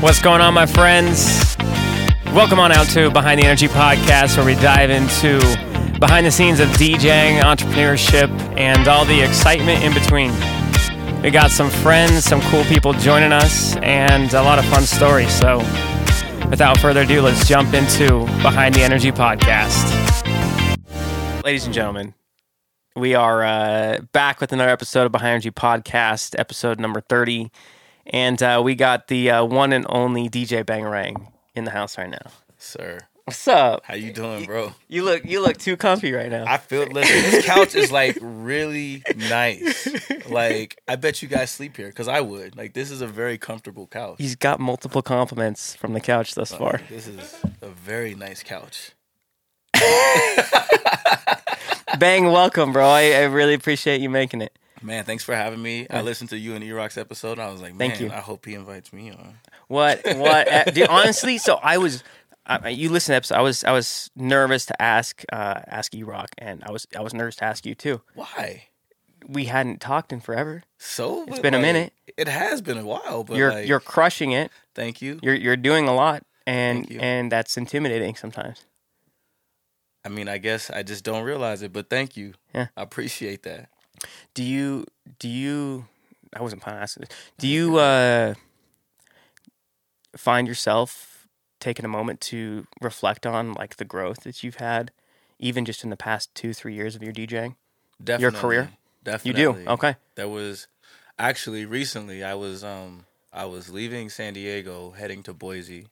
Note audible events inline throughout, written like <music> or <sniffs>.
What's going on, my friends? Welcome on out to Behind the Energy podcast, where we dive into behind the scenes of DJing, entrepreneurship, and all the excitement in between. We got some friends, some cool people joining us, and a lot of fun stories. So, without further ado, let's jump into Behind the Energy podcast. Ladies and gentlemen, we are uh, back with another episode of Behind Energy podcast, episode number 30. And uh, we got the uh, one and only DJ Bangarang in the house right now. Sir, What's up? how you doing, bro? You look you look too comfy right now. I feel listen, this couch is like really nice. Like I bet you guys sleep here because I would. Like this is a very comfortable couch. He's got multiple compliments from the couch thus far. This is a very nice couch. <laughs> Bang, welcome, bro. I, I really appreciate you making it. Man, thanks for having me. I listened to you and E-Rock's episode and I was like, man, Thank you. I hope he invites me on. What what? uh, dude, honestly, so I was. Uh, you listen to episode. I was I was nervous to ask uh, ask E-Rock, and I was I was nervous to ask you too. Why? We hadn't talked in forever. So it's been a minute. It has been a while, but you're like, you're crushing it. thank you. You're you're doing a lot, and and that's intimidating sometimes. I mean, I guess I just don't realize it, but thank you. Yeah. I appreciate that. Do you do you? I wasn't planning on asking this. Do you uh, find yourself taking a moment to reflect on like the growth that you've had, even just in the past two three years of your DJing? Definitely. Your career? Definitely. You do okay. There was actually recently I was um I was leaving San Diego heading to Boise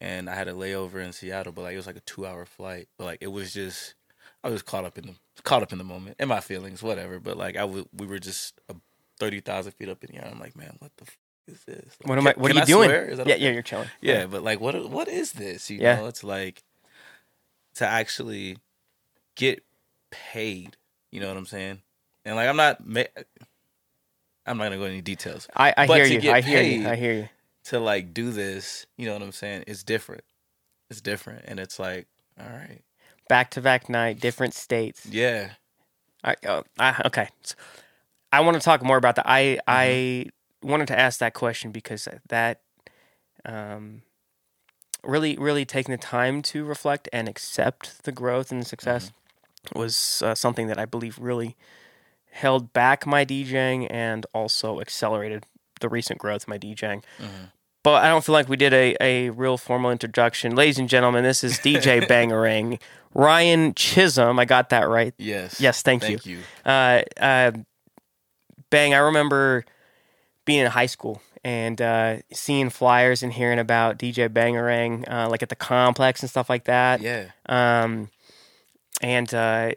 and I had a layover in Seattle but like it was like a 2 hour flight but like it was just I was caught up in the caught up in the moment in my feelings whatever but like I w- we were just uh, 30,000 feet up in the air I'm like man what the f- is this What am I? What are you I doing? swear? Is that yeah, okay? yeah, you're chilling. yeah but like what what is this you Yeah. know it's like to actually get paid you know what I'm saying and like I'm not ma- I'm not gonna go into any details I, I hear you. I hear you. I hear you. to like do this, you know what I'm saying? It's different. It's different. And it's like, all right. Back to back night, different states. Yeah. I, oh, I okay. So, I want to talk more about that. I I Mm-hmm. wanted to ask that question because that um really really taking the time to reflect and accept the growth and the success Mm-hmm. was uh, something that I believe really held back my DJing and also accelerated the recent growth of my DJing. Mm-hmm. But I don't feel like we did a, a real formal introduction. Ladies and gentlemen, this is DJ <laughs> Bangarang. Ryan Chisholm, I got that right. Yes. Yes, thank you. Thank you. Uh, uh, bang, I remember being in high school and uh, seeing flyers and hearing about DJ Bangarang, uh, like at the complex and stuff like that. Yeah. Um, and uh,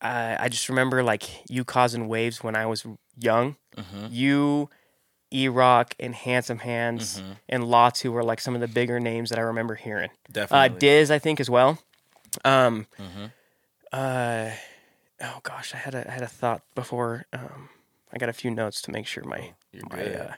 I, I just remember like you causing waves when I was young. Mm-hmm. You, E Rock, and Handsome Hands, Mhm. and Latu were like some of the bigger names that I remember hearing. Uh, Definitely. Diz, I think, as well. Um, hmm uh, oh gosh, I had a I had a thought before. Um, I got a few notes to make sure my You're my good. uh,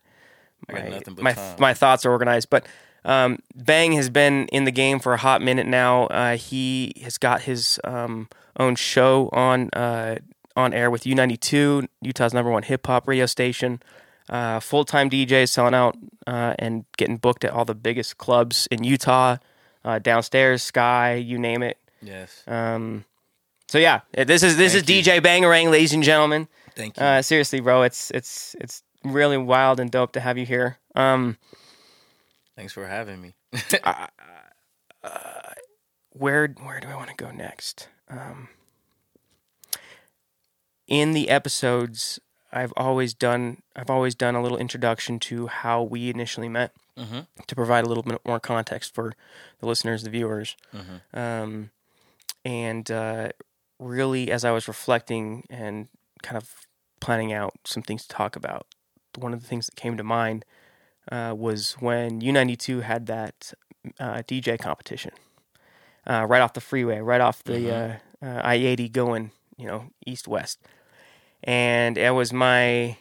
my my, time. my thoughts are organized. But um, Bang has been in the game for a hot minute now. Uh, he has got his um, own show on uh, on air with U92, Utah's number one hip hop radio station. Uh, Full time DJ selling out uh, and getting booked at all the biggest clubs in Utah, uh, downstairs, Sky, you name it. yes. Um, so yeah, this is this Thank is DJ Bangarang, ladies and gentlemen. Thank you. Uh, seriously, bro, it's it's it's really wild and dope to have you here. Um, Thanks for having me. <laughs> where where do I want to go next? Um, in the episodes, I've always done I've always done a little introduction to how we initially met mm-hmm. to provide a little bit more context for the listeners, the viewers. Mm-hmm. Um, and uh, really, as I was reflecting and kind of planning out some things to talk about, one of the things that came to mind uh, was when U92 had that uh, DJ competition uh, right off the freeway, right off the Mhm. uh, uh, I 80 going, you know, east west. And it was my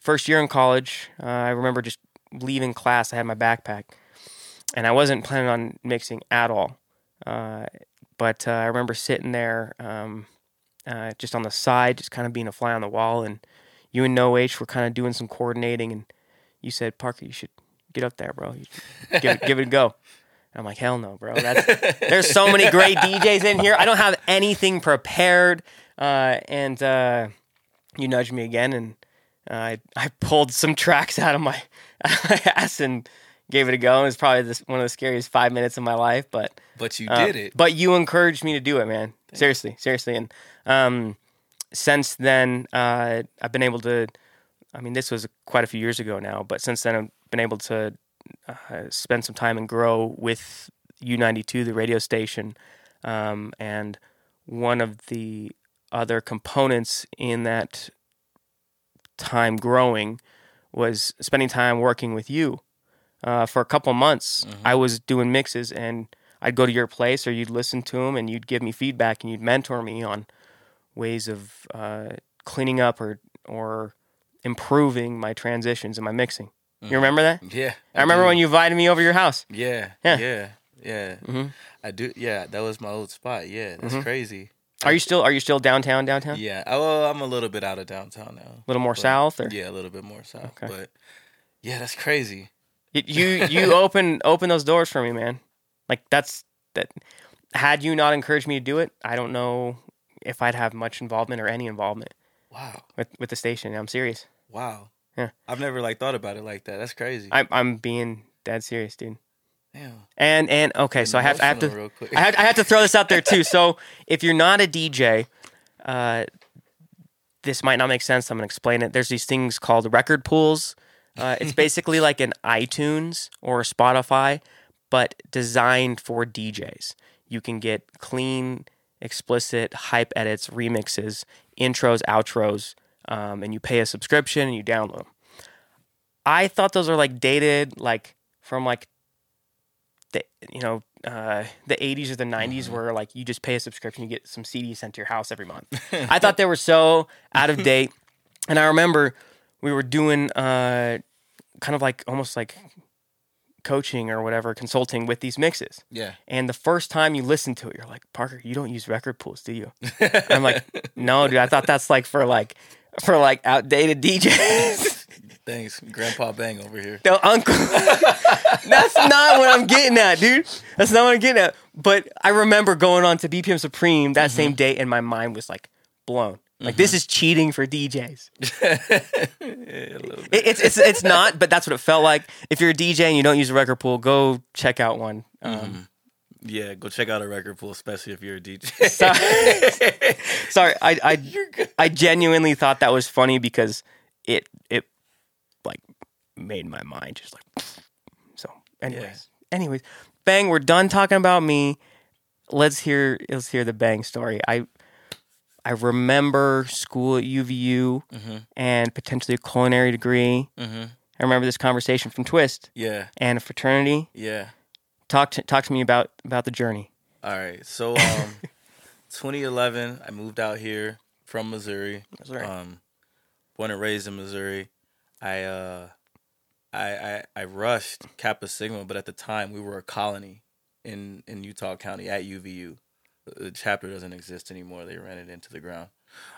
first year in college. Uh, I remember just leaving class, I had my backpack, and I wasn't planning on mixing at all. Uh, but uh, I remember sitting there um, uh, just on the side, just kind of being a fly on the wall. And you and No H were kind of doing some coordinating, and you said, Parker, you should get up there, bro. Give it, give it a go." I'm like, "Hell no, bro. There's so many great DJs in here. I don't have anything prepared." Uh, and uh, you nudged me again, and uh, I I pulled some tracks out of my, <laughs> out of my ass and gave it a go. It was probably this, one of the scariest five minutes of my life, but But you uh, did it. But you encouraged me to do it, man. Seriously, seriously. And um, since then, uh, I've been able to. I mean, this was quite a few years ago now, but since then, I've been able to uh, spend some time and grow with U92, the radio station. Um, and one of the other components in that time growing was spending time working with you. Uh, for a couple months, I was doing mixes, and I'd go to your place, or you'd listen to them, and you'd give me feedback, and you'd mentor me on ways of uh, cleaning up or or improving my transitions and my mixing. You remember that? Yeah. I remember when you invited me over your house. Yeah. Yeah. Yeah. Yeah. Mhm. I do. Yeah. That was my old spot. Yeah. That's Mm-hmm. crazy. Are you still Are you still downtown? Downtown? Yeah. Well, I'm a little bit out of downtown now. A little more But- south, or Yeah, a little bit more south. Okay. But yeah, that's crazy. You <laughs> you open open those doors for me, man. Like that's that. Had you not encouraged me to do it, I don't know if I'd have much involvement or any involvement Wow. with with the station. I'm serious. Wow. Yeah. I've never like thought about it like that. That's crazy. I'm I'm being dead serious, dude. And and okay, so I have I have to Emotional real quick. I have, I have to throw this out there too. So if you're not a DJ, uh, this might not make sense. I'm gonna explain it. There's these things called record pools. Uh, it's <laughs> basically like an iTunes or Spotify, but designed for DJs. You can get clean, explicit hype edits, remixes, intros, outros, um, and you pay a subscription and you download them. I thought those are like dated, like from like the you know uh, the 80s or the 90s where like you just pay a subscription you get some CDs sent to your house every month. <laughs> I thought they were so out of date and I remember we were doing uh, kind of like almost like coaching or whatever consulting with these mixes. yeah. And the first time you listen to it you're like Parker you don't use record pools do you? <laughs> I'm like no dude I thought that's like for like for like outdated DJs. Thanks, Grandpa Bang over here. No, uncle. <laughs> That's not what I'm getting at, dude. That's not what I'm getting at. But I remember going on to BPM Supreme that same mm-hmm. day, and my mind was like blown. Like this mm-hmm. is cheating for DJs. <laughs> Yeah, a little bit. It, it's it's it's not, but that's what it felt like. If you're a DJ and you don't use a record pool, go check out one. Um, mm-hmm. Yeah, go check out a record pool, especially if you're a DJ. <laughs> sorry, sorry, I I I genuinely thought that was funny because it it made my mind just like <sniffs> so. Anyways, anyways, bang. We're done talking about me. Let's hear let's hear the bang story. I I remember school at UVU and potentially a culinary degree. hmm I remember this conversation from Twist Yeah, and a fraternity. yeah. Talk to, talk to me about about the journey. All right. So, <laughs> um, 2011, I moved out here from Missouri. Missouri. Um, born and raised in Missouri. I uh, I, I I rushed Kappa Sigma, but at the time we were a colony in in Utah County at UVU. The chapter doesn't exist anymore. They ran it into the ground.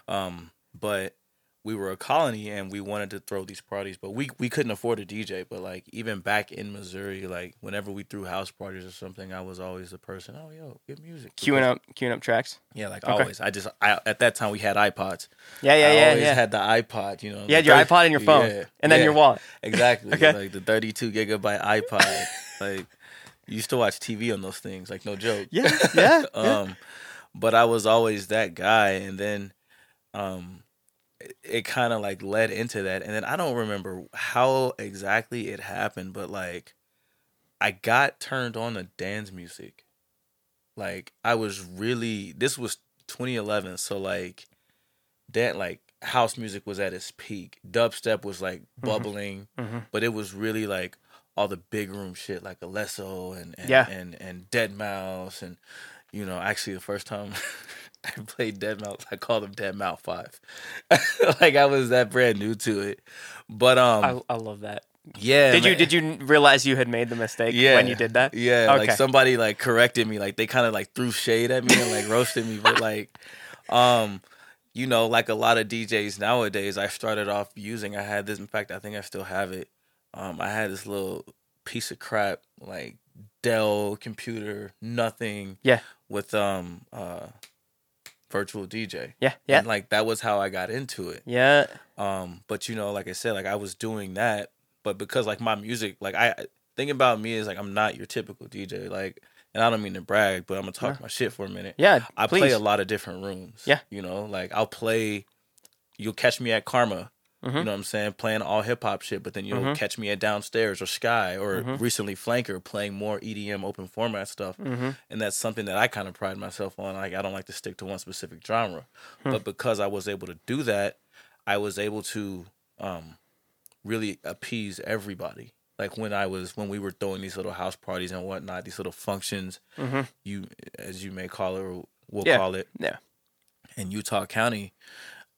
Um, but we were a colony and we wanted to throw these parties, but we we couldn't afford a DJ. But like even back in Missouri, like whenever we threw house parties or something, I was always the person. Oh, yo, good music. Queuing up queuing up tracks. Yeah, like Okay. always. I just I, at that time we had iPods. Yeah, yeah, I yeah, always yeah. had the iPod. You know, you had your thir- iPod and your phone, Yeah, and then yeah, your wallet. <laughs> Exactly. <laughs> Okay. Like the 32 gigabyte iPod. like you used to watch TV on those things. Like no joke. Yeah, yeah, yeah. <laughs> um, but I was always that guy, and then um, it, kind of like led into that, and then I don't remember how exactly it happened, but like I got turned on to dance music. Like I was really this was 2011, so like that like house music was at its peak. Dubstep was like bubbling, Mhm. but it was really like all the big room shit like Alesso and and Yeah. and, and Dead Mouse and you know actually the first time <laughs> <laughs> I played Dead Mouse I called him Dead Mouse Five, <laughs> like I was that brand new to it, but um I, I love that. yeah Did you did you realize you had made the mistake Yeah. when you did that? Yeah, Okay. like somebody like corrected me, like they kind of like threw shade at me and like roasted me, but like, um, you know, like a lot of DJs nowadays, I started off using. I had this, in fact, I think I still have it. Um, I had this little piece of crap like Dell computer, nothing. Yeah. With um uh virtual DJ. Yeah, yeah, And like that was how I got into it. yeah. Um, but you know, like I said, like I was doing that, but because like my music, like I think about me is like I'm not your typical DJ. Like, and I don't mean to brag, but I'm gonna talk Yeah. my shit for a minute. Yeah, I please. play a lot of different rooms. Yeah. You know, like I'll play. You'll catch me at Karma. You Mhm. know what I'm saying? Playing all hip hop shit, but then you'll Mhm. catch me at Downstairs or Sky or Mhm. recently Flanker playing more EDM open format stuff. Mm-hmm. And that's something that I kind of pride myself on. Like I don't like to stick to one specific genre, Hmm. but because I was able to do that, I was able to um, really appease everybody. Like when I was when we were throwing these little house parties and whatnot, these little functions, Mhm. you as you may call it or we'll Yeah. call it, Yeah. in Utah County.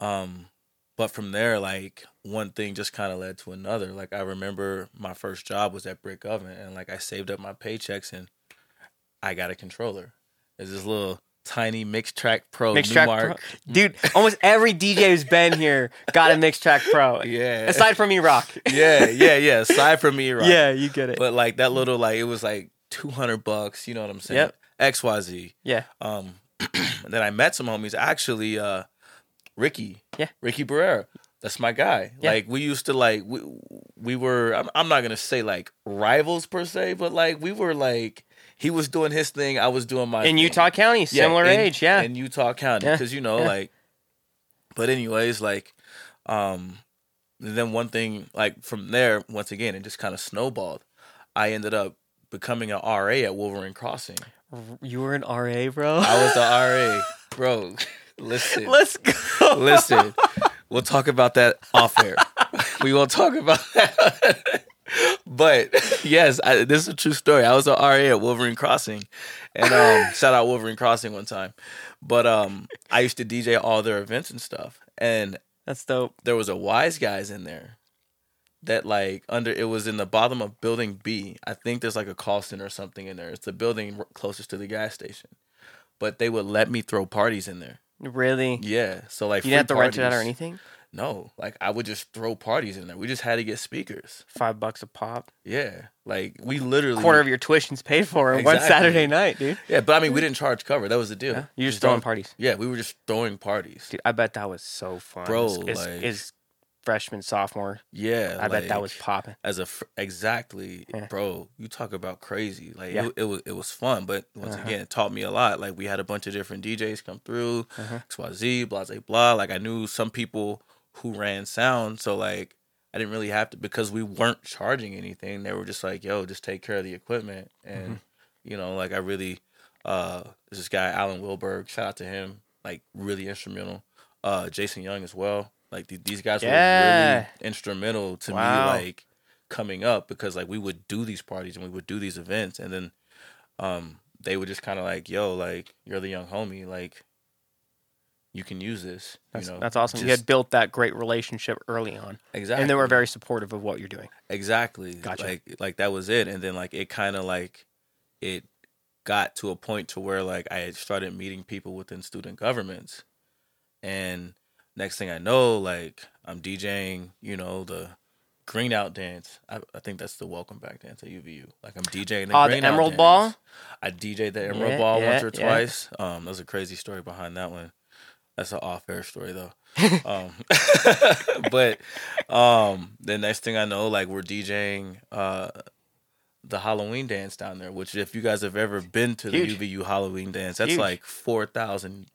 Um, but from there, like one thing just kind of led to another. Like I remember my first job was at Brick Oven, and like I saved up my paychecks, and I got a controller. It's this little tiny Mixtrack Pro Mix Track Numark. Pro. Dude, almost every DJ who's been here got a Mixtrack Pro. Yeah, Aside from E Rock. yeah, yeah, yeah. Aside from me, right? Yeah, you get it. But like that little, like it was like two hundred bucks. You know what I'm saying? Yep. X Y Z. yeah. Um, <clears throat> and then I met some homies. Actually, uh, Ricky. Yeah. Ricky Barrera. That's my guy. Yeah. Like we used to like we we were. I'm, I'm not gonna say like rivals per se, but like we were like he was doing his thing, I was doing my In thing. Utah County, Yeah, similar in- age, yeah. in Utah County, Yeah, because you know yeah. like. But anyways, like, um, then one thing like from there, once again, it just kind of snowballed. I ended up becoming an RA at Wolverine Crossing. you were an RA, bro. I was the <laughs> RA, bro. Listen, Let's go. listen. <laughs> We'll talk about that off air. we won't talk about <laughs> that. but yes, I, this is a true story. I was an RA at Wolverine Crossing, and um, <laughs> shout out Wolverine Crossing one time. But um, I used to DJ all their events and stuff, and That's dope. there was a Wise Guys in there that like under it was in the bottom of Building B. I think there's like a call center or something in there. It's the building closest to the gas station, but they would let me throw parties in there. Really? Yeah, so like You didn't have to free rent it out or anything? No, like I would just throw parties in there. We just had to get speakers. Five bucks a pop. Yeah, like we literally Quarter of your tuition's paid for in one Saturday night, dude. Yeah, but I mean, we didn't charge cover. That was the deal. Yeah. You just throwing parties. Yeah, we were just throwing parties. Dude, I bet that was so fun. Bro, is, like- is freshman, sophomore. Yeah, I bet that was popping. as a fr- exactly, Yeah. bro. You talk about crazy. Like Yeah. it, it was, it was fun. But once Uh-huh. again, it taught me a lot. Like we had a bunch of different DJs come through, Uh-huh. XYZ, blah, blah, blah. Like I knew some people who ran sound, so like I didn't really have to because we weren't charging anything. They were just like, "Yo, just take care of the equipment," and Mm-hmm. you know, like I really, uh, this guy Alan Wilberg. Shout out to him. Like really instrumental. Uh, Jason Young as well. Like th- these guys were really instrumental to Wow. me, like coming up because like we would do these parties and we would do these events, and then um, they would just kind of like, "Yo, like you're the young homie, like." You can use this. That's, you know, that's awesome. you had built that great relationship early on, exactly, and they were very supportive of what you're doing. Exactly. Gotcha. Like like that was it. And then like it kind of like it got to a point to where like I had started meeting people within student governments. And next thing I know, like I'm DJing, you know, the green out dance. I, I think that's the welcome back dance at UVU. Like I'm DJing the Oh, the Emerald dance. Ball? I DJ'd the Emerald Yeah, Ball yeah, once or yeah. twice. Um, there's a crazy story behind that one. That's an off air story though. <laughs> um, <laughs> but um, the next thing I know, like we're DJing uh, the Halloween dance down there. Which, if you guys have ever been to the UVU Halloween dance, that's Huge. like four thousand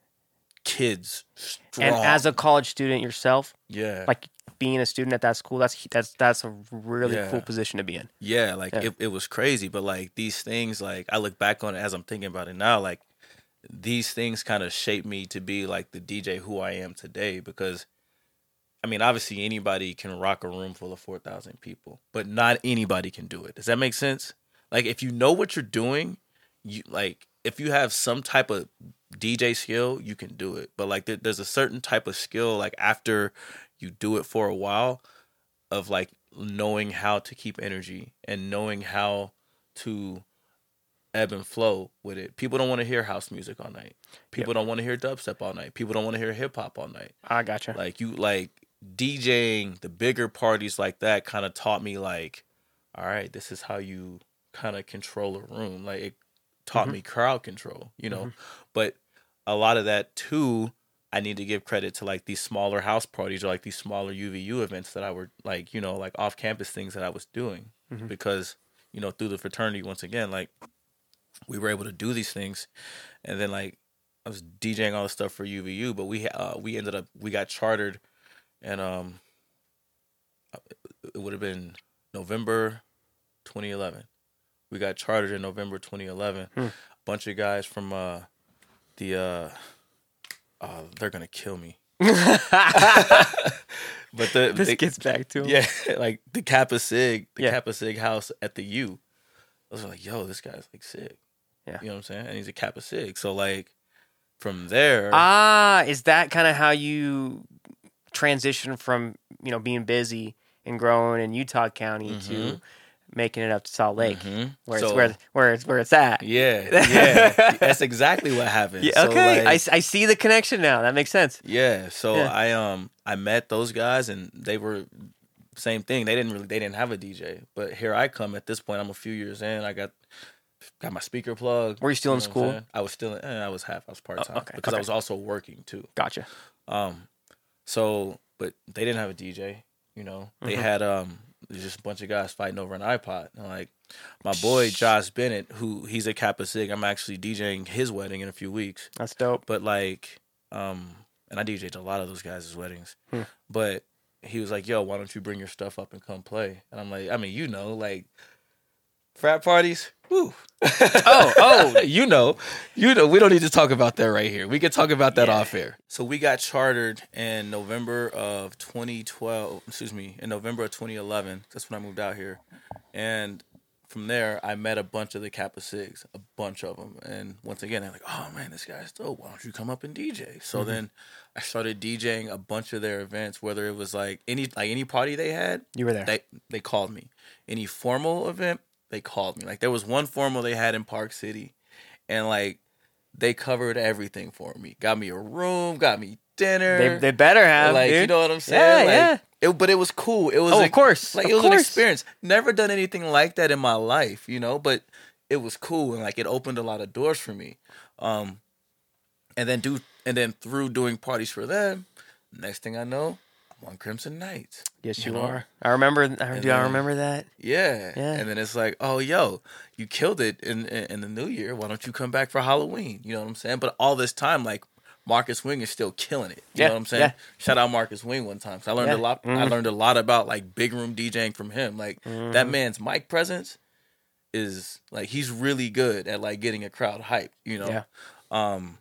kids strong. And as a college student yourself, yeah, like being a student at that school, that's that's that's a really Yeah. cool position to be in. Yeah, like Yeah. It, it was crazy, but like these things, like I look back on it as I'm thinking about it now, like these things kind of shaped me to be like the DJ who I am today because I mean, obviously anybody can rock a room full of 4,000 people, but not anybody can do it. Does that make sense? Like if you know what you're doing, you like if you have some type of DJ skill, you can do it. But like there, there's a certain type of skill like after you do it for a while of like knowing how to keep energy and knowing how to ebb and flow with it. People don't want to hear house music all night. People don't want to hear dubstep all night. People don't want to hear hip hop all night. I gotcha. Like you like DJing the bigger parties like that kind of taught me like all right, this is how you kind of control a room. Like it taught Mhm. me crowd control, you know. Mhm. But a lot of that too, I need to give credit to like these smaller house parties or like these smaller UVU events that I were like, you know, like off campus things that I was doing Mhm. because, you know, through the fraternity once again, like we were able to do these things and then like I was DJing all the stuff for UVU, but we uh we ended up we got chartered and um it would have been November 2011. We got chartered in November 2011. Hmm. A bunch of guys from uh the uh uh they're to kill me. <laughs> <laughs> But the this they- gets back to him. yeah, <laughs> like the Kappa Sig, the Yeah. Kappa Sig house at the U. I was like, yo, this guy's like sick. Yeah. You know what I'm saying? And he's a Kappa Sig. So like from there Ah, is that kind of how you transition from you know being busy and growing in Utah County to Mhm. Making it up to Salt Lake, Mhm. where So- it's where where it's where it's at? Yeah, yeah. <laughs> That's exactly what happened. Yeah, So, okay, I like, I I, see the connection now. That makes sense. Yeah. So Yeah. I um I met those guys and they were same thing. They didn't really they didn't have a DJ. But here I come at this point, I'm a few years in. I got got my speaker plug. Were you still in know I'm school? I was still in, eh, I was half, I was part time. okay, Because I was also working too. Gotcha. Um so but they didn't have a DJ, you know. They Mhm. had um just a bunch of guys fighting over an iPod. And like my boy Josh Bennett, who he's a Kappa Sig, I'm actually DJing his wedding in a few weeks That's dope. but like um and i dj'd a lot of those guys' weddings Hmm. but he was like yo why don't you bring your stuff up and come play and i'm like i mean you know like frat parties woo <laughs> Oh, oh. <laughs> you know you know we don't need to talk about that right here we can talk about that Yeah. off air so we got chartered in november of 2012 excuse me in november of 2011 that's when i moved out here and from there, I met a bunch of the Kappa Sigs, a bunch of them, and once again, they're like, "Oh man, this guy's dope. Why don't you come up and DJ?" So Mm-hmm. then, I started DJing a bunch of their events, whether it was like any like any party they had, You were there. they they called me. Any formal event, they called me. Like there was one formal they had in Park City, and like they covered everything for me. Got me a room, got me dinner. they, they better have, like dude. you know what I'm saying? Yeah, like, yeah. It, but it was cool. It was Oh, a- of course. like it was course. an experience. Never done anything like that in my life, you know, but it was cool and like it opened a lot of doors for me. Um and then do and then through doing parties for them, next thing I know, I'm on Crimson Nights. Yes, you you know? are. I remember. I, do I then- remember that? Yeah. Yeah. And then it's like, oh yo, you killed it in, in in the new year. Why don't you come back for Halloween? You know what I'm saying? But all this time, like Marcus Wing is still killing it. You Yeah, know what I'm saying? yeah. Shout out Marcus Wing one time. I learned Yeah. a lot. I Mhm. learned a lot about like big room DJing from him. Like that Mhm. man's mic presence is like he's really good at like getting a crowd hyped. You know. Yeah. Um.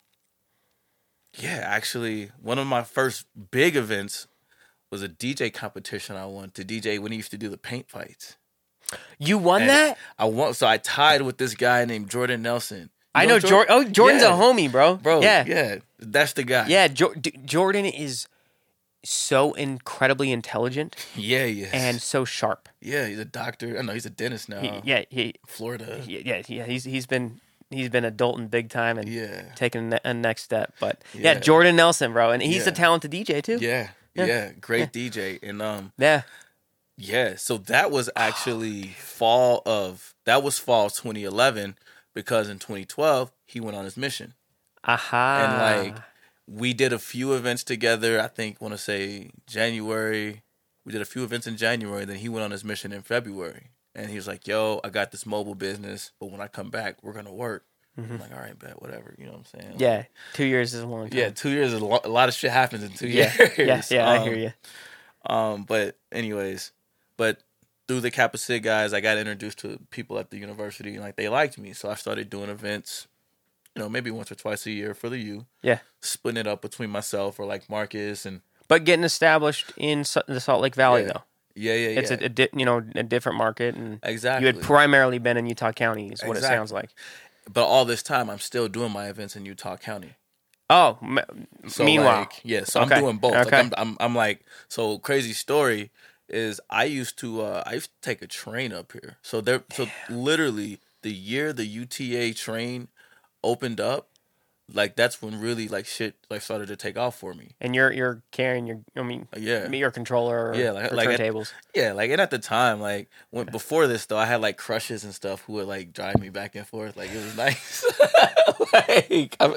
Yeah, actually, one of my first big events was a DJ competition I won to DJ when he used to do the paint fights. You won And that? I won, so I tied with this guy named Jordan Nelson. You I know Jor- Jordan. Oh, Jordan's Yeah. a homie, bro. bro. Yeah, Yeah, that's the guy. yeah. Jo- D- Jordan is so incredibly intelligent yeah, yes. and so sharp. yeah, he's a doctor. I know he's a dentist now. He, yeah, he, Florida. he- yeah, yeah. He's he's been he's been adulting big time and Yeah, taking a, ne- a next step. But yeah. Yeah. Jordan Nelson, bro, and he's a talented DJ too. yeah, Yeah. yeah, Great DJ, and um, yeah. yeah. So that was actually fall of that was fall 2011 because in 2012 he went on his mission. Aha. and like we did a few events together. I think want to say January. We did a few events in January. Then he went on his mission in February, and he was like, "Yo, I got this mobile business, but when I come back, we're gonna work." I'm like, "All right, bet, whatever." You know what I'm saying? Mm-hmm. yeah, two years is a long time. yeah. Two years is a, lo- a lot of shit happens in two yeah, <laughs> years. yeah, yeah. I Um, hear you. Um, but anyways, but through the Kappa Sig guys, I got introduced to people at the university, and like they liked me, so I started doing events. You know, maybe once or twice a year for the U. Yeah. Splitting it up between myself or like Marcus and But getting established in the Salt Lake Valley, Yeah. though, yeah, yeah, yeah. it's a, a di- you know a different market, and exactly. you had primarily been in Utah County, is what it sounds like. But all this time, I'm still doing my events in Utah County. Oh, m- So meanwhile, like, yeah, so Okay. I'm doing both. Like, Okay. I'm, I'm, I'm like, so crazy story is I used to, uh, I used to take a train up here. So there, so literally the year the UTA train opened up, like that's when really like shit like started to take off for me. And you're you're carrying your I mean Yeah. your controller Yeah, like- or like turntables. Yeah, like and at the time, like when <laughs> before this though, I had like crushes and stuff who would like drive me back and forth. Like it was nice. <laughs> like, I'm,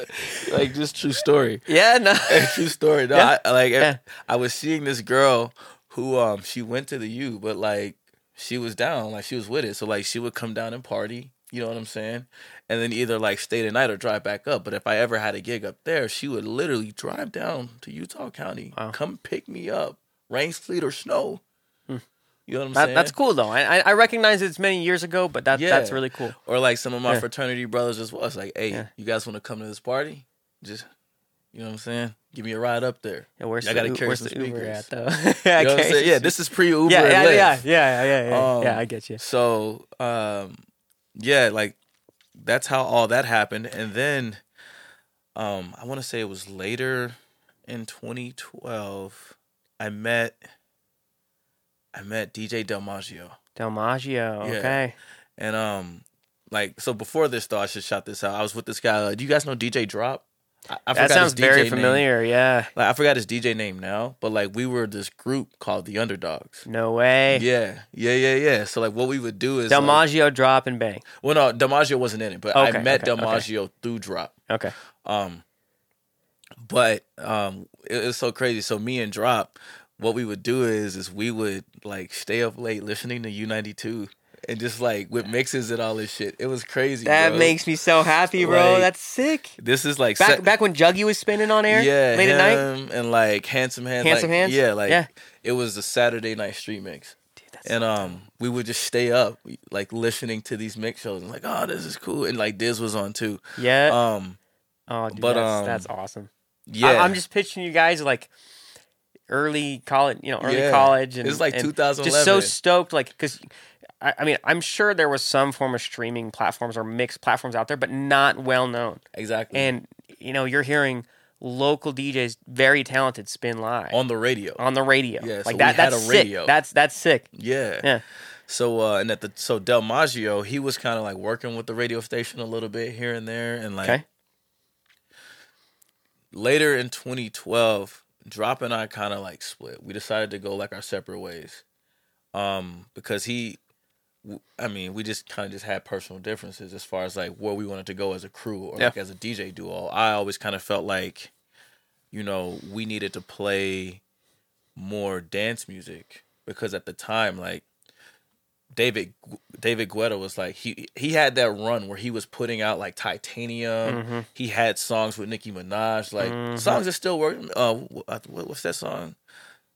like just true story. Yeah, no. <laughs> true story. No, Yeah. I, like Yeah. I was seeing this girl who um she went to the U, but like she was down, like she was with it. So like she would come down and party. You know what I'm saying? And then either like stay the night or drive back up. But if I ever had a gig up there, she would literally drive down to Utah County, Wow. come pick me up, rain, sleet, or snow. Hmm. You know what I'm That, saying? that's cool though. I I- recognize it's many years ago, but that that's really cool. Or like some of my Yeah. fraternity brothers as well. It's like, hey, Yeah. you guys want to come to this party? Just, you know what I'm saying? Give me a ride up there. Yeah, where's I the, gotta U- carry where's some the Uber at though? <laughs> You know? Yeah, <laughs> this is pre Uber. yeah, yeah, yeah, yeah, yeah, yeah, yeah. Um, yeah, I get you. So, um, yeah, like that's how all that happened, and then, um, I want to say it was later in 2012. I met, I met DJ Del Maggio, Del Maggio. Yeah. Okay. and um, like so before this though, I should shout this out. I was with this guy. Uh, do you guys know DJ Drop? I, I That sounds very DJ name. familiar. Yeah. Like I forgot his DJ name now, but like we were this group called the Underdogs. No way. Yeah, yeah, yeah, yeah. So like what we would do is Del like- Maggio drop and bang. Well, no, DiMaggio wasn't in it, but Okay, I met okay, okay. DiMaggio through Drop. Okay. Um, but um, it, it was so crazy. So me and Drop, what we would do is, is we would like stay up late listening to U ninety two and just like with mixes and all this shit. It was crazy. That bro. makes me so happy, bro. Like, That's sick. this is like Back set- back when Juggy was spinning on air. yeah, Late at night. and like handsome hands, Handsome like, Hands? Yeah, like Yeah. it was a Saturday night street mix. Dude, And um, we would just stay up, like listening to these mix shows, and like, oh, this is cool. And like Diz was on too. yeah. Um, oh, dude, but, that's, um, that's awesome. yeah, I, am just pitching you guys like early college, you know, early Yeah. college, and It's like and 2011. Just so stoked, like because. I I mean, I'm sure there was some form of streaming platforms or mixed platforms out there, but not well known. exactly. And you know, you're hearing local DJs, very talented, spin live on the radio. on the radio. Yeah, so like we that. That's a sick. radio. That's that's sick. yeah. Yeah. So uh, and at the so Del Maggio, he was kind of like working with the radio station a little bit here and there, and like Okay. later in 2012, Drop and I kind of like split. We decided to go like our separate ways, um, because he, I mean, we just kind of just had personal differences as far as like where we wanted to go as a crew or Yeah. like as a DJ duo. I always kind of felt like, you know, we needed to play more dance music because at the time, like David David Guetta was like he he had that run where he was putting out like Titanium. Mhm. He had songs with Nicki Minaj, like Mhm. songs that still work. Uh, uh, what, what's that song?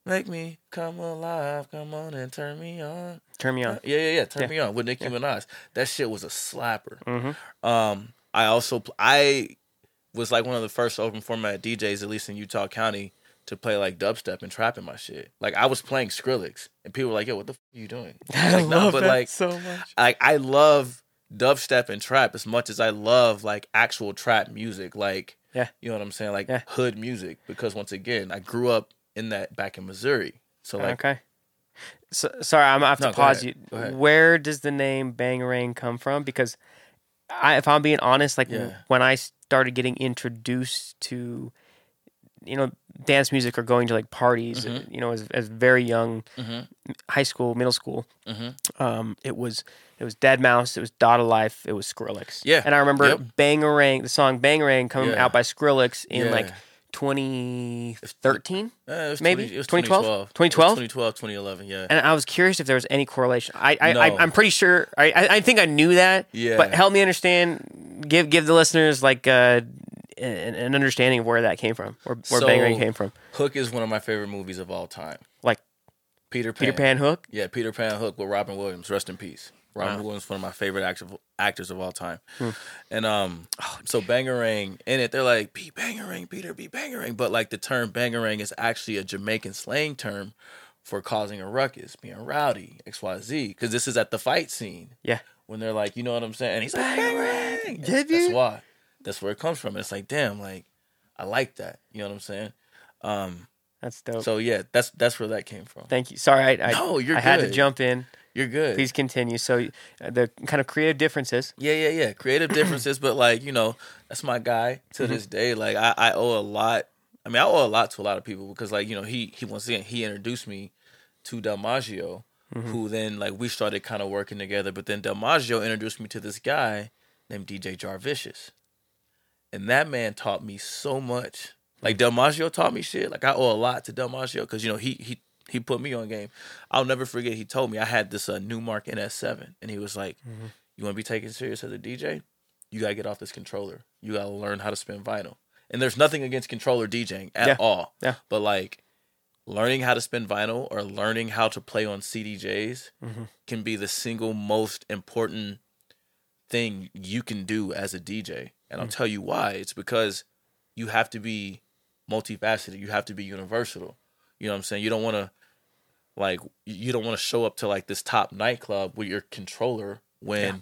Make me come alive, come on and turn me on. Turn me on. Yeah, yeah, yeah. Turn Yeah. me on with Nicki Minaj. That shit was a slapper. Mm-hmm. Um, I also I was like one of the first open format DJs, at least in Utah County, to play like dubstep and trap in my shit. Like I was playing Skrillex, and people were like, "Yo, what the f- are you doing?" <laughs> I Like, nah, love but that like, so much. I I love dubstep and trap as much as I love like actual trap music. Like, Yeah. you know what I'm saying? Like Yeah. hood music. Because once again, I grew up in that back in Missouri. So like, okay. So, sorry, I'm gonna have to No, pause you. Where does the name Bangarang come from? Because I, if I'm being honest, like Yeah. when I started getting introduced to, you know, dance music or going to like parties, Mhm. you know, as, as very young, Mhm. high school, middle school, Mhm. um, it was it was Dead Mouse, it was Dada Life, it was Skrillex. Yeah. and I remember Yep. Bangarang, the song Bangarang, coming Yeah. out by Skrillex in Yeah. like 2013. Uh, it was Maybe? 20, it was 2012? 2012? 2012? 2012, 2011, yeah. And I was curious if there was any correlation. I, I, No. I I'm pretty sure. I, I, think I knew that. Yeah. But help me understand. Give give the listeners like uh, an, an understanding of where that came from, where where So- Bangarang came from. Hook is one of my favorite movies of all time. Like Peter Pan. Peter Pan Hook. Yeah, Peter Pan Hook with Robin Williams. Rest in peace. Robin Wow. Williams, one of my favorite actor, actors of all time. Hmm. And um, so bangarang in it, they're like be bangarang, Peter, be bangarang. but like the term bangarang is actually a Jamaican slang term for causing a ruckus, being rowdy, X Y Z. Because this is at the fight scene Yeah. when they're like, you know what I'm saying, and he's like Bangarang. Did That's you? why. That's where it comes from. And it's like, damn, like I like that. You know what I'm saying? Um, That's dope. so yeah, that's that's where that came from. Thank you. Sorry, I I, No, you're I had to jump in. You're good. Please continue. So uh, the kind of creative differences. Yeah, yeah, yeah. Creative differences, but like you know, that's my guy to Mm-hmm. this day. Like I, I owe a lot. I mean, I owe a lot to a lot of people because like you know, he he once again he introduced me to Del Maggio, Mm-hmm. who then like we started kind of working together. But then Del Maggio introduced me to this guy named DJ Jarvicious, and that man taught me so much. Like Del Maggio taught me shit. Like I owe a lot to Del Maggio because you know he he he put me on game. I'll never forget. He told me I had this uh, Numark NS7, and he was like, "You want to be taken serious as a DJ? You gotta get off this controller. You gotta learn how to spin vinyl." And there's nothing against controller DJing at Yeah. all. Yeah. But like learning how to spin vinyl or learning how to play on CDJs Mhm. can be the single most important thing you can do as a DJ. And I'll tell you why. It's because you have to be multifaceted. You have to be universal. You know what I'm saying? You don't want to like you don't want to show up to like this top nightclub with your controller when Yeah.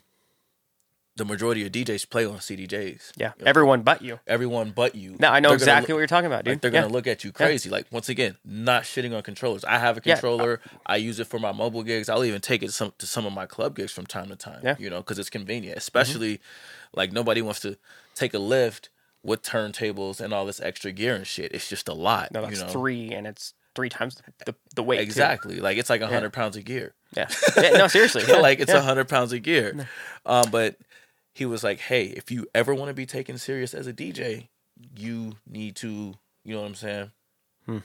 the majority of DJs play on CDJs. Yeah. Everyone but you. Everyone but you. Now I know They're exactly look- what you're talking about, dude. like they're yeah. gonna look at you crazy. Like once again, not shitting on controllers. I have a Yeah. controller. I use it for my mobile gigs. I'll even take it some to some of my club gigs from time to time. Yeah. Mm-hmm. You know, because it's convenient. Especially like nobody wants to take a lift with turntables and all this extra gear and shit. It's just a lot. no, that's you know? three, and it's three times the, the weight. too. Exactly. Like it's like a hundred pounds of gear. Yeah. <laughs> yeah. No, seriously. Yeah. <laughs> like it's a yeah. hundred pounds of gear. Um, but he was like, "Hey, if you ever want to be taken serious as a DJ, you need to, you know what I'm saying? Hmm.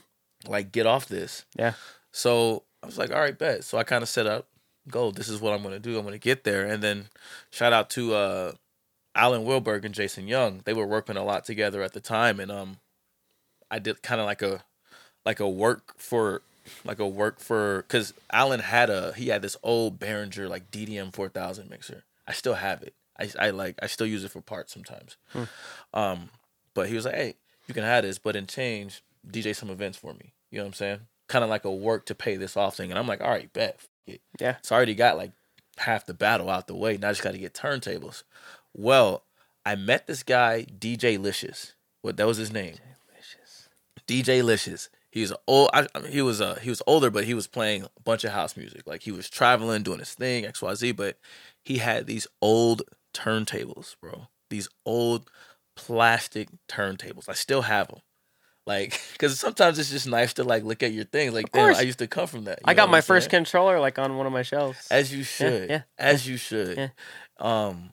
Like get off this." Yeah. So I was like, "All right, bet." So I kind of set up, go. This is what I'm gonna do. I'm gonna get there, and then shout out to uh, Alan Wilberg and Jason Young. They were working a lot together at the time, and um, I did kind of like a like a work for like a work for because Alan had a he had this old Behringer like DDM four thousand mixer. I still have it. I, I like I still use it for parts sometimes. Um, but he was like, hey, you can have this, but in change, DJ some events for me. You know what I'm saying? Kind of like a work to pay this off thing. And I'm like, all right, bet. Yeah. So I already got like half the battle out the way. Now I just got to get turntables. Well, I met this guy, DJ Licious. What that was his name? DJ Licious. He was old. I, I mean, he was uh he was older, but he was playing a bunch of house music. Like he was traveling, doing his thing, X Y Z. But he had these old turntables, bro. These old plastic turntables. I still have them. Like, <laughs> because sometimes it's just nice to like look at your things. Like, damn. I used to come from that. I got my first saying? controller like on one of my shelves. As you should. yeah, As you should. yeah. Um,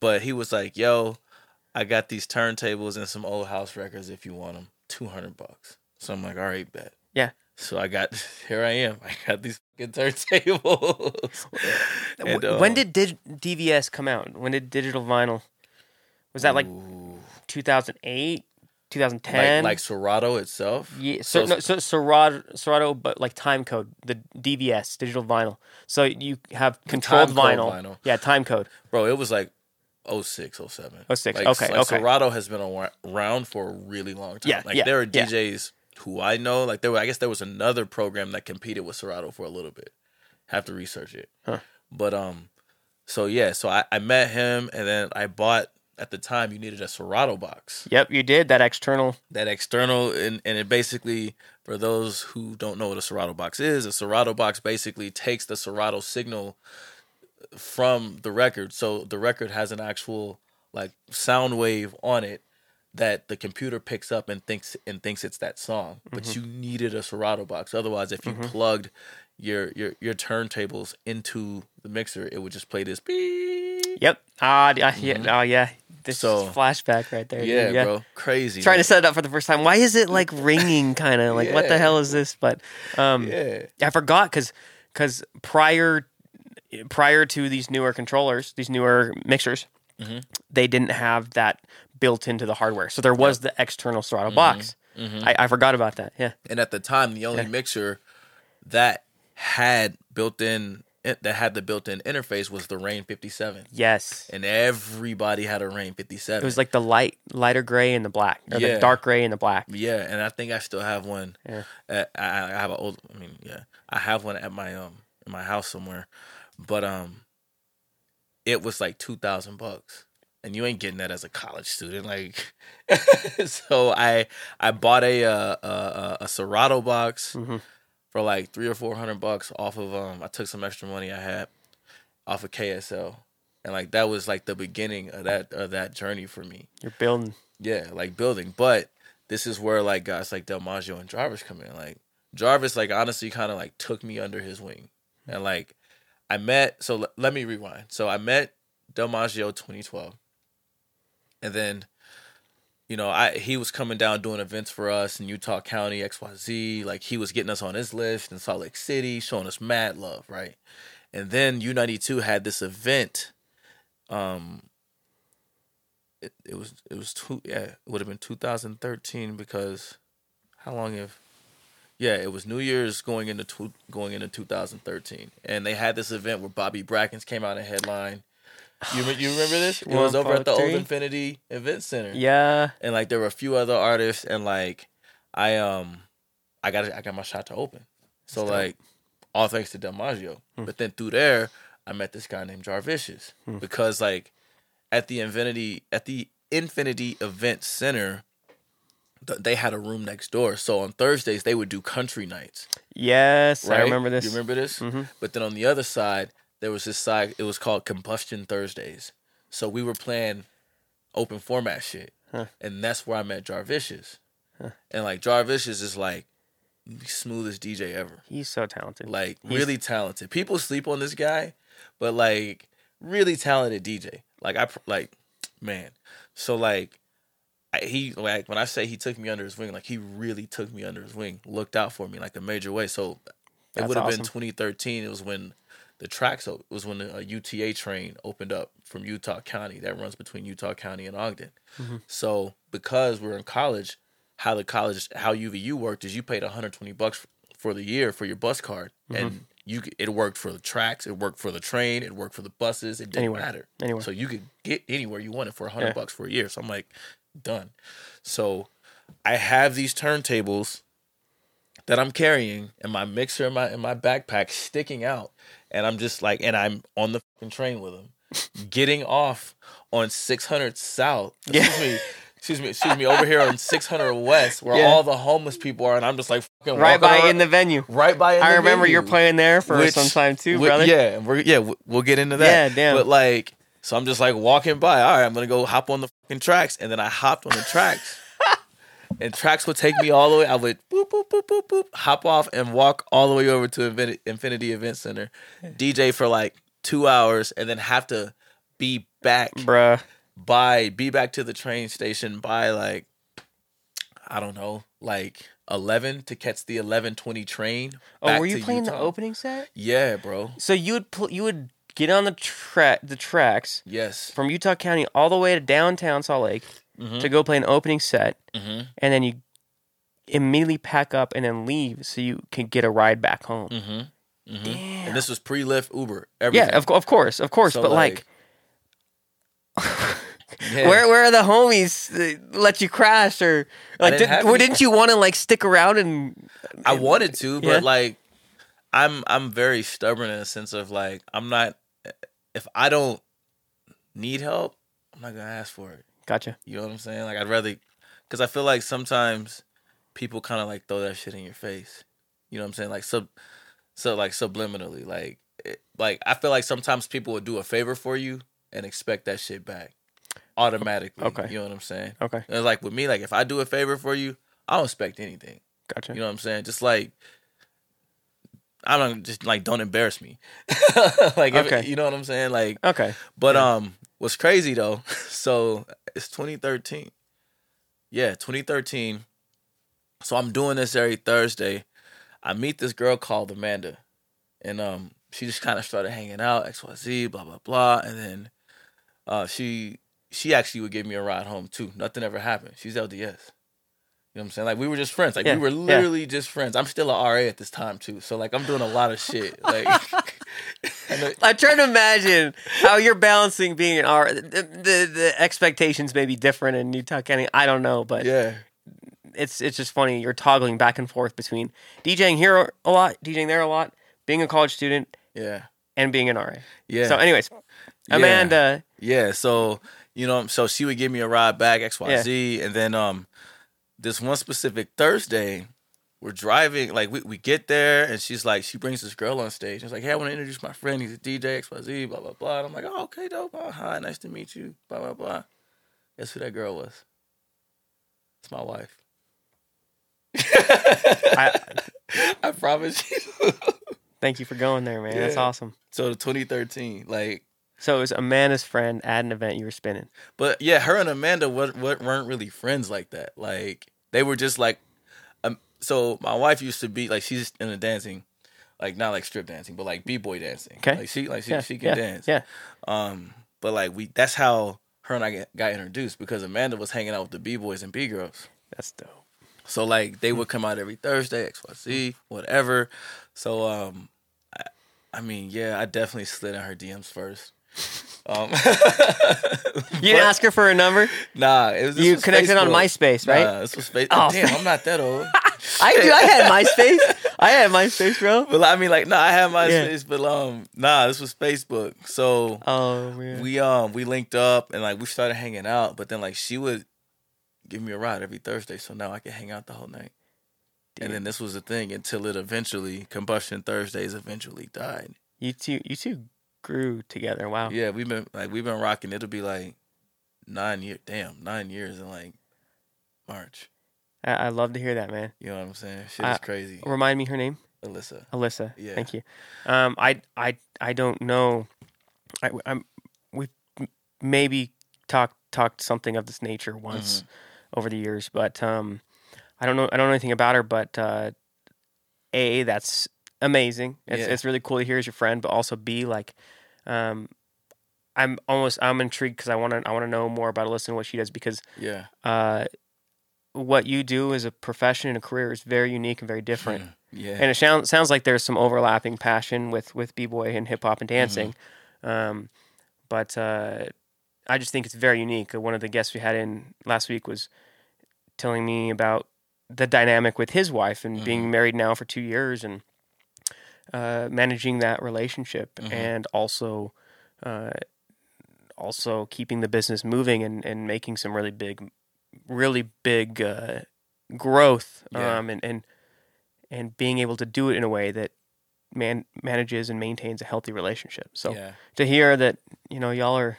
but he was like, "Yo, I got these turntables and some old house records. If you want them, two hundred bucks." So I'm like, "All right, bet." Yeah. So I got <laughs> here. I am. <laughs> I got these fucking turntables. <laughs> And, W- when um, did dig- DVS come out? When did digital vinyl? Was that like ooh, 2008, 2010? like Serato itself? yeah, so, so- no, so Serato, Serato, but like time code, the DVS, digital vinyl. So you have controlled vinyl. vinyl. Yeah, time code. Bro, it was like 06, 07. 06, Like, okay, like okay. Serato has been around for a really long time. Yeah, like yeah, there are yeah. Who I know. Like there were, I guess there was another program that competed with Serato for a little bit. Have to research it. Huh. But um, so yeah, so I, I met him, and then I bought. At the time, you needed a Serato box, Yep, you did that external. that external, and, and it basically, for those who don't know what a Serato box is, a Serato box basically takes the Serato signal from the record. So the record has an actual like sound wave on it that the computer picks up and thinks and thinks it's that song. But you needed a Serato box. Otherwise, if you plugged your your your turntables into the mixer, it would just play this beep. Yep. Ah, ah, yeah. Oh, yeah. This So- flashback right there. dude. Yeah, bro, crazy. Trying to set it up for the first time. Why is it like <laughs> ringing? Kind of like what the hell is this? But um, Yeah, I forgot because because prior prior to these newer controllers, these newer mixers, Mhm. they didn't have that built into the hardware. So there was the external Serato Mm-hmm. box. I, I forgot about that. Yeah. and at the time, the only Yeah. mixer that had built-in that had the built-in interface was the Rane 57. Yes. and everybody had a Rane 57. It was like the light, lighter gray and the black, or Yeah. the dark gray and the black. yeah, and I think I still have one. Yeah. At, I, I have an old. I mean, yeah, I have one at my um in my house somewhere, but um, it was like two thousand bucks, and you ain't getting that as a college student. Like, <laughs> so I I bought a uh, a, a, Serato box Mhm. for like three or four hundred bucks off of um. I took some extra money I had off of KSL, and like that was like the beginning of that of that journey for me. You're building. Yeah, like building. But this is where like guys like Del Maggio and Jarvis come in. Like Jarvis, like honestly, kind of like took me under his wing, and like I met. So l- let me rewind. So I met Del Maggio 2012, and then you know I he was coming down doing events for us in Utah County XYZ. Like he was getting us on his list in Salt Lake City, showing us mad love, right? And then U92 had this event. Um, it, it was it was two yeah it would have been 2013 because how long have yeah it was New Year's going into tw- going into 2013 and they had this event where Bobby Brackins came out and headline. You you remember this? <sighs> It was over at the Old Infinity Event Center Yeah. and like there were a few other artists and like I um I got I got my shot to open. So That's dope. like all thanks to Del Maggio. But then through there I met this guy named Jarvicious Hmm. because like at the Infinity at the Infinity Event Center they had a room next door. So on Thursdays they would do country nights. Yes, I remember this. You remember this? Mhm. But then on the other side, there was this side. It was called Combustion Thursdays. So we were playing open format shit, Huh. and that's where I met Jarvicious. And like Jarvicious is like the smoothest DJ ever. He's so talented. Like He's- really talented. People sleep on this guy, but like really talented DJ. Like I like man. So like I, he like when I say he took me under his wing, like he really took me under his wing, looked out for me like a major way. So it would have been 2013. It was when the TRAX was when a UTA train opened up from Utah County that runs between Utah County and Ogden. Mm-hmm. So because we're in college, how the college how UVU worked is you paid 120 bucks for the year for your bus card, Mm-hmm. and you it worked for the TRAX, it worked for the train, it worked for the buses. It didn't Anywhere. matter. Anywhere. So you could get anywhere you wanted for 100 Yeah. bucks for a year. So I'm like, done. So I have these turntables that I'm carrying and my mixer in my in my backpack sticking out, and I'm just like, and I'm on the fucking train with them, <laughs> getting off on 600 South. Excuse me. Excuse me, excuse me, over here on 600 West, where Yeah. all the homeless people are, and I'm just like fucking right by around- in the venue. right by. in I remember you're playing there for Which- some time too, brother. Yeah, we're, yeah, we- we'll get into that. Yeah, damn. But like, so I'm just like walking by. All right, I'm gonna go hop on the fucking TRAX, and then I hopped on the TRAX, and TRAX would take me all the way. I would boop boop boop boop boop, hop off and walk all the way over to Infinity, Event Center, DJ for like two hours, and then have to be back Bruh. by be back to the train station by like I don't know, like eleven to catch the eleven twenty train. Oh, were you to playing the opening set? Yeah, bro. So you would pl- you would get on the track the TRAX Yes. from Utah County all the way to downtown Salt Lake Mhm. to go play an opening set, Mhm. and then you immediately pack up and then leave so you can get a ride back home. Mhm. Mhm. Damn. And this was pre Lyft Uber. Everything. Yeah, of, of course, of course. So, but like, <laughs> yeah. where where are the homies that let you crash or like? didn't Did, have or any- didn't you want to like stick around and? I wanted to, but Yeah. like I'm I'm very stubborn in a sense of like I'm not if I don't need help, I'm not gonna ask for it. Gotcha. You know what I'm saying? Like I'd rather, because I feel like sometimes people kind of like throw that shit in your face. You know what I'm saying? Like sub, so like subliminally, like it, like I feel like sometimes people would do a favor for you and expect that shit back automatically. Okay. You know what I'm saying? Okay, And it's like with me, like if I do a favor for you, I don't expect anything. gotcha. You know what I'm saying? Just like I don't just like don't embarrass me. <laughs> like if- Okay. you know what I'm saying? Like Okay. but Yeah. um, what's crazy though? <laughs> So it's 2013. Yeah, 2013. So I'm doing this every Thursday. I meet this girl called Amanda, and um, she just kind of started hanging out, X Y Z, blah blah blah, and then uh, she she actually would give me a ride home too. Nothing ever happened. She's LDS. You know what I'm saying? Like we were just friends. Like Yeah, we were yeah. literally just friends. I'm still a RA at this time too. So like I'm doing a lot of shit. Like <laughs> I'm trying to imagine how you're balancing being an R. The, the the expectations may be different in Utah County. I don't know, but yeah. it's it's just funny. You're toggling back and forth between DJing here a lot, DJing there a lot, being a college student, Yeah. and being an RA. Yeah. So, anyways, Yeah. Amanda, Yeah, so you know, so she would give me a ride back X Y Z, and then um, this one specific Thursday, we're driving, like we, we get there, and she's like, she brings this girl on stage. She's like, hey, I want to introduce my friend. He's a DJ, XYZ, blah blah blah. And I'm like, oh, okay, dope. Oh, hi, nice to meet you. Blah blah blah. Guess who that girl was? It's my wife. <laughs> I, I promise you. <laughs> thank you for going there, man. That's awesome. so 2013, like, So it was Amanda's friend at an event you were spinning. but yeah, her and Amanda what weren't really friends like that. Like they were just like. So my wife used to be like she's into dancing, like not like strip dancing, but like b boy dancing. Okay. like she like she yeah, she can yeah, dance. Yeah. Um, but like we that's how her and I got introduced because Amanda was hanging out with the b boys and b girls. That's dope. So like they would come out every Thursday, XYZ, whatever. So um I, I mean, yeah, I definitely slid in her DMs first. Um <laughs> You didn't ask her for a number? Nah, it was You connected on MySpace, right? Nah, this was Facebook. Oh, Damn, <laughs> I'm not that old. I do. I had <laughs> MySpace. I had MySpace, bro. But I mean like nah, I had Yeah. MySpace, but um nah, this was Facebook. So Oh, weird. we um we linked up and like we started hanging out, but then like she would give me a ride every Thursday, so now I could hang out the whole night. And then this was the thing until it eventually combustion Thursdays eventually died. you two, you two grew together. Wow. Yeah, we've been like we've been rocking. It'll be like nine years. Damn, nine years in like March. I, I love to hear that, man. You know what I'm saying? Shit I- is crazy. Remind me her name. Alyssa. Alyssa. Yeah. Thank you. Um, I, I, I don't know. I, I'm. We maybe talked talked something of this nature once Mm-hmm. over the years, but um, I don't know. I don't know anything about her, but uh, a that's amazing. It's Yeah. it's really cool to hear as your friend, but also b like, um, I'm almost I'm intrigued because I want to I want to know more about Alyssa and what she does because Yeah. uh, what you do as a profession and a career is very unique and very different. Yeah. And it sounds sounds like there's some overlapping passion with with b boy and hip hop and dancing, um, but uh, I just think it's very unique. Uh, One of the guests we had in last week was telling me about the dynamic with his wife and being married now for two years and uh, managing that relationship and also uh, also keeping the business moving and, and making some really big really big uh, growth Yeah. um, and, and and being able to do it in a way that man manages and maintains a healthy relationship. So yeah. to hear that you know y'all are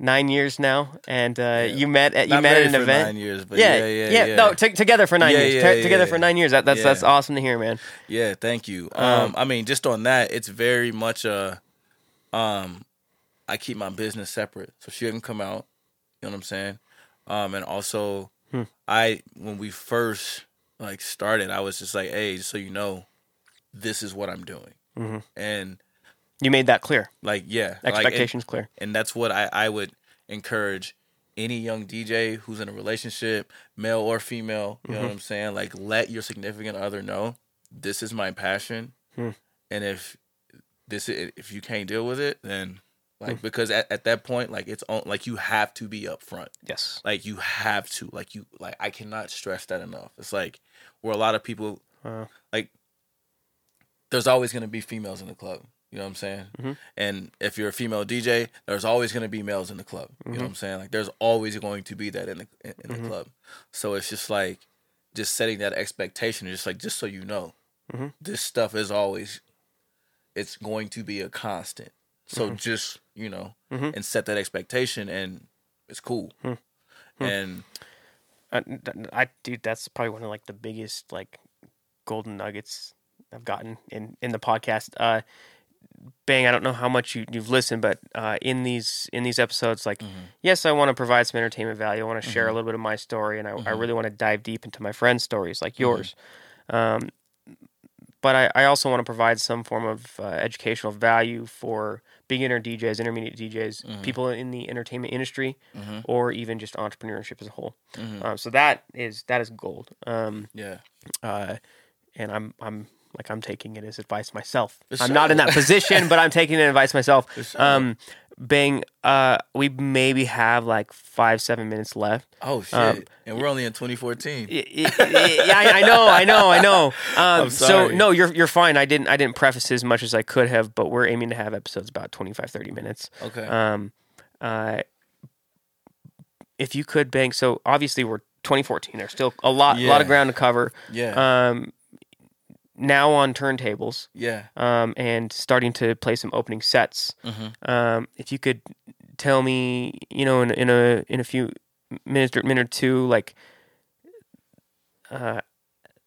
nine years now and uh, you met at you Not met at an event. Nine years, but yeah, yeah, yeah, yeah. No, t- together for nine Yeah, years. yeah, T- together yeah. for nine years. That, that's that's awesome to hear, man. Yeah, thank you. Um, Um, I mean, just on that, it's very much a, um, I keep my business separate, so she doesn't come out. You know what I'm saying? Um, and also, Hmm. I when we first like started, I was just like, hey, just so you know, this is what I'm doing, Mhm. and You made that clear. like, yeah, like, and- Expectations clear. and that's what I, I would encourage any young DJ who's in a relationship, male or female, you know Mm-hmm. what I'm saying? Like let your significant other know this is my passion. Hmm. And if this if you can't deal with it, then like Hmm. because at, at that point, like it's on like you have to be upfront. Yes. Like you have to. Like you like I cannot stress that enough. It's like where a lot of people Uh, like there's always gonna be females in the club. You know what I'm saying? Mhm. And if you're a female DJ, there's always going to be males in the club. You know what I'm saying? Like there's always going to be that in the in, in the club. So it's just like just setting that expectation. Just like just so you know, Mhm. this stuff is always it's going to be a constant. So just you know, Mhm. and set that expectation, and it's cool. And I, I dude, that's probably one of like the biggest like golden nuggets I've gotten in in the podcast. Uh, Bang, I don't know how much you, you've listened, but uh, in these in these episodes, like, yes, I want to provide some entertainment value. I want to share a little bit of my story, and I, I really want to dive deep into my friends' stories, like yours. Um, but I, I also want to provide some form of uh, educational value for beginner DJs, intermediate DJs, people in the entertainment industry, or even just entrepreneurship as a whole. Um, so that is that is gold. Um, yeah, uh, and I'm I'm like I'm taking it as advice myself. For I'm not in that position, but I'm taking it advice myself. <laughs> sure. Um, Bang, uh, we maybe have like five seven minutes left. oh shit, Um, and we're only in 2014. Y- y- y- yeah, I, I know, I know, I know. <laughs> Um, so no, you're you're fine. I didn't I didn't preface as much as I could have, but we're aiming to have episodes about 25, 30 minutes. Okay, Um, uh, if you could bang, so obviously we're 2014. There's still a lot, a lot of ground to cover. Yeah. Um, now on turntables, yeah. um, and starting to play some opening sets. Mhm. Um, if you could tell me, you know, in, in a in a few minutes or minute or two, like uh,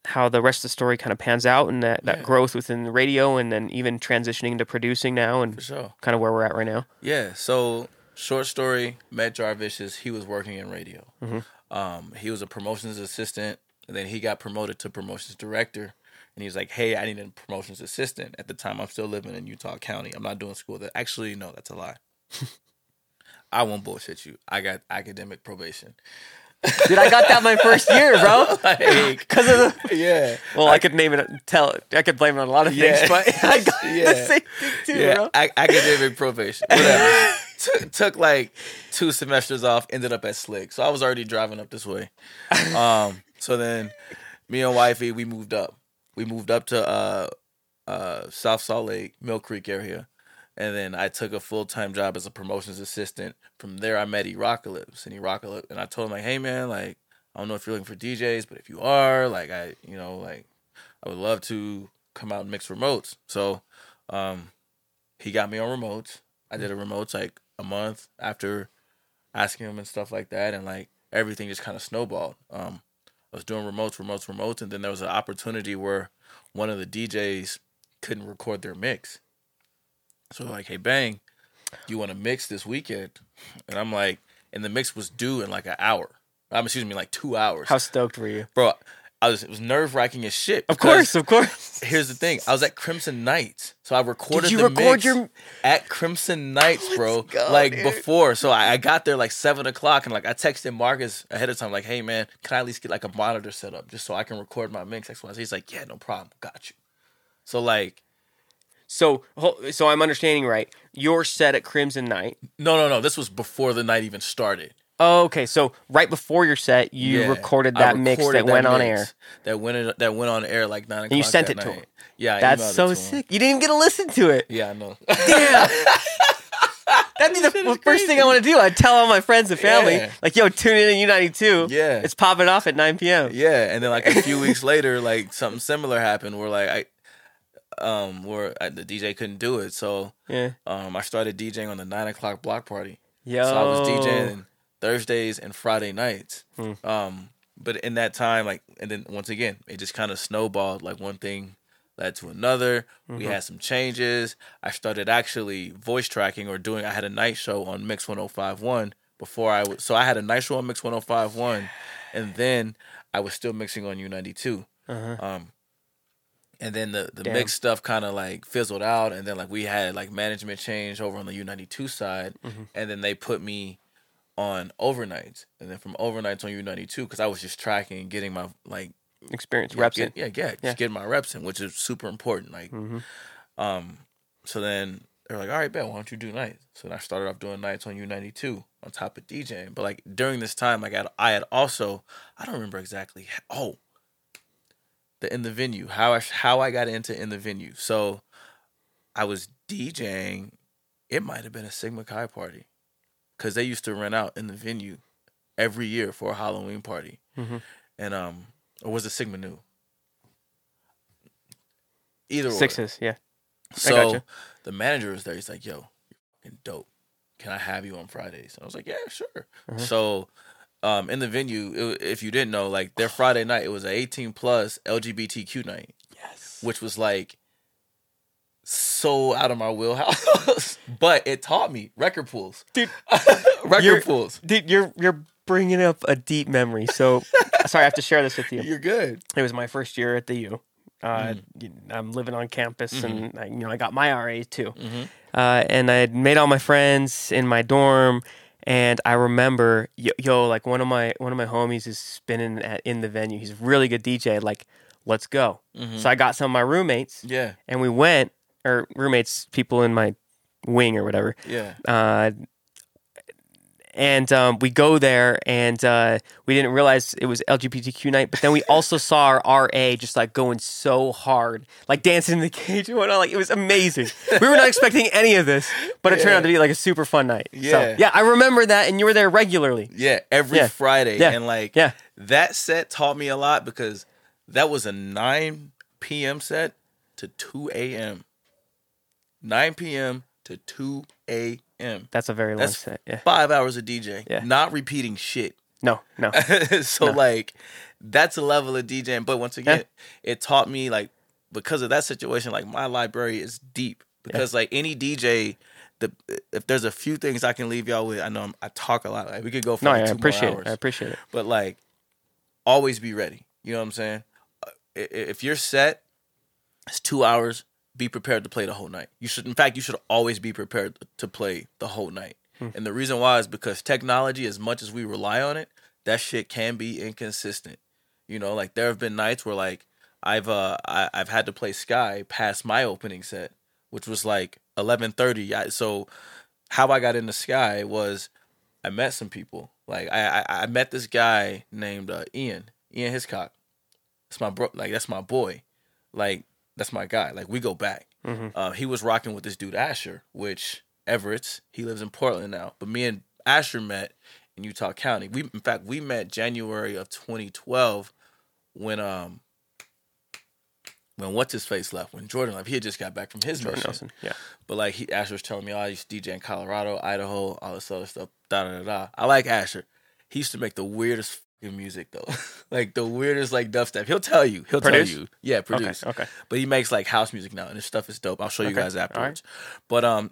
how the rest of the story kind of pans out and that, that Yeah. growth within the radio and then even transitioning to producing now and sure. kind of where we're at right now. Yeah. So short story, met Jarvicious. He was working in radio. Mhm. Um, he was a promotions assistant, and then he got promoted to promotions director. And he was like, "Hey, I need a promotions assistant." At the time, I'm still living in Utah County. I'm not doing school. That actually, no, that's a lie. <laughs> I won't bullshit you. I got academic probation. Dude, I got that my first year, bro. <laughs> Like, Because of the yeah. well, I, could name it, tell it, I could blame it on a lot of Yeah. things, but <laughs> I got Yeah. the same thing too, yeah, bro. ac- academic probation. Whatever. took, took like two semesters off. Ended up at Slick, so I was already driving up this way. Um, so then, me and wifey, we moved up. We moved up to uh, uh, South Salt Lake, Millcreek area, and then I took a full time job as a promotions assistant. From there, I met E Rockalypse, and E Rockalypse, and I told him like, "Hey man, like I don't know if you're looking for DJs, but if you are, like I, you know, like I would love to come out and mix remotes." So, um, he got me on remotes. I did a remotes like a month after asking him and stuff like that, and like everything just kind of snowballed. Um, I was doing remotes, remotes, remotes, and then there was an opportunity where one of the DJs couldn't record their mix. So like, hey, bang, you want to mix this weekend? And I'm like, and the mix was due in like an hour. I'm excuse me, like two hours. How stoked were you? Bro, I was it was nerve wracking as shit. Of course, of course. Here's the thing. I was at Crimson Nights, so I recorded. Did you the record mix your- at Crimson Nights, bro? go, like dude. before, so I, I got there like seven o'clock, and like I texted Marcus ahead of time, like, "Hey man, can I at least get like a monitor set up just so I can record my mix?" X Y Z. He's like, "Yeah, no problem, got you." So like, So, so I'm understanding right. You're set at Crimson Night. no, no, no. This was before the night even started. Oh, okay. So right before your set, you Yeah, recorded that mix that, that went on air. That went in, that went on air like nine o'clock. And you sent it to night. him. Yeah, I That's so to sick. You didn't even get to listen to it. Yeah, I know. <laughs> Damn. That'd be <laughs> the first thing I want to do. I'd tell all my friends and family, Yeah. like, yo, tune in to U92. Yeah. It's popping off at 9 p.m. Yeah, and then like a few weeks <laughs> later, like something similar happened where like I, um, where I, the DJ couldn't do it, so Yeah. um, I started DJing on the nine o'clock block party. Yeah. So I was DJing Thursdays and Friday nights. Hmm. Um, but in that time, like, and then once again, it just kind of snowballed. Like one thing led to another. We Mm-hmm. had some changes. I started actually voice tracking or doing. I had a night show on Mix 105.1 before I was. So I had a night show on Mix 105.1, and then I was still mixing on U92. Uh-huh. Um, and then the the Damn. mix stuff kind of like fizzled out, and then like we had like management change over on the U ninety two side, Mm-hmm. and then they put me on overnights, and then from overnights on U ninety two because I was just tracking and getting my like Experience, yeah, reps get- in. yeah, yeah, just Yeah. getting my reps in, which is super important. Like, Mhm. um, so then they're like, all right, bet, why don't you do nights? So then I started off doing nights on U ninety two on top of DJing, but like during this time, like I had, I had also I don't remember exactly. Oh, the in the venue how I how I got into in the venue. So I was DJing. It might have been a Sigma Chi party because they used to rent out in the venue every year for a Halloween party, Mhm. and um, or was it Sigma Nu? Either or. Sixes, yeah. So the manager was there. He's like, "Yo, you're fucking dope. Can I have you on Fridays?" I was like, "Yeah, sure." Uh-huh. So, um, in the venue, it, if you didn't know, like their Friday night, it was an 18 plus LGBTQ night, Yes. which was like so out of my wheelhouse. <laughs> but it taught me record pools, Dude, <laughs> record You're- pools. dude, you're you're bringing up a deep memory. So, <laughs> sorry, I have to share this with you. You're good. It was my first year at the U. Uh, you- I'm living on campus, and I, you know I got my RA too. Mhm. Uh, and I had made all my friends in my dorm, and I remember yo, yo like one of my one of my homies is spinning at, in the venue. He's a really good DJ. Like, let's go. Mhm. So I got some of my roommates, Yeah, and we went, or roommates, people in my wing or whatever. yeah. Uh, and um, we go there, and uh, we didn't realize it was LGBTQ night. But then we also <laughs> saw our RA just like going so hard, like dancing in the cage <laughs> and whatnot. Like it was amazing. We were not expecting any of this, but it turned out to be like a super fun night. So, Yeah. yeah, I remember that, and you were there regularly. Yeah, every Yeah. Friday. Yeah. And like Yeah. that set taught me a lot because that was a 9 p.m. set to 2 a.m. 9 p.m. to 2 a.m. That's a very long That's set. Yeah. Five hours of DJ. Yeah. Not repeating shit. No, no. <laughs> so No. like that's a level of DJing. But once again, it taught me like because of that situation, like my library is deep. Because like any DJ, the if there's a few things I can leave y'all with, I know I'm, I talk a lot. Like we could go for No, like I two more appreciate it. hours. I appreciate it. but like always be ready. You know what I'm saying? Uh, If you're set, it's two hours. Be prepared to play the whole night. You should, in fact, you should always be prepared to play the whole night. And the reason why is because technology, as much as we rely on it, that shit can be inconsistent. You know, like there have been nights where like I've uh I, I've had to play Sky past my opening set, which was like eleven thirty. So how I got into Sky was I met some people. Like I I, I met this guy named uh, Ian Ian Hiscock. That's my bro. Like that's my boy. Like that's my guy. Like we go back. Mhm. Uh, he was rocking with this dude Asher, which Everett's. He lives in Portland now. But me and Asher met in Utah County. We in fact we met January of 2012 when um when what's his face left when Jordan left. He had just got back from his Jordan mission. Nelson. Yeah. But like he Asher was telling me, oh, I used to DJ in Colorado, Idaho, all this other stuff. Da da da da. I like Asher. He used to make the weirdest music though, <laughs> like the weirdest like dubstep. He'll tell you. He'll Produce? tell you. Yeah, produce. Okay. Okay. But he makes like house music now, and his stuff is dope. I'll show you Okay. guys All right. afterwards. But um,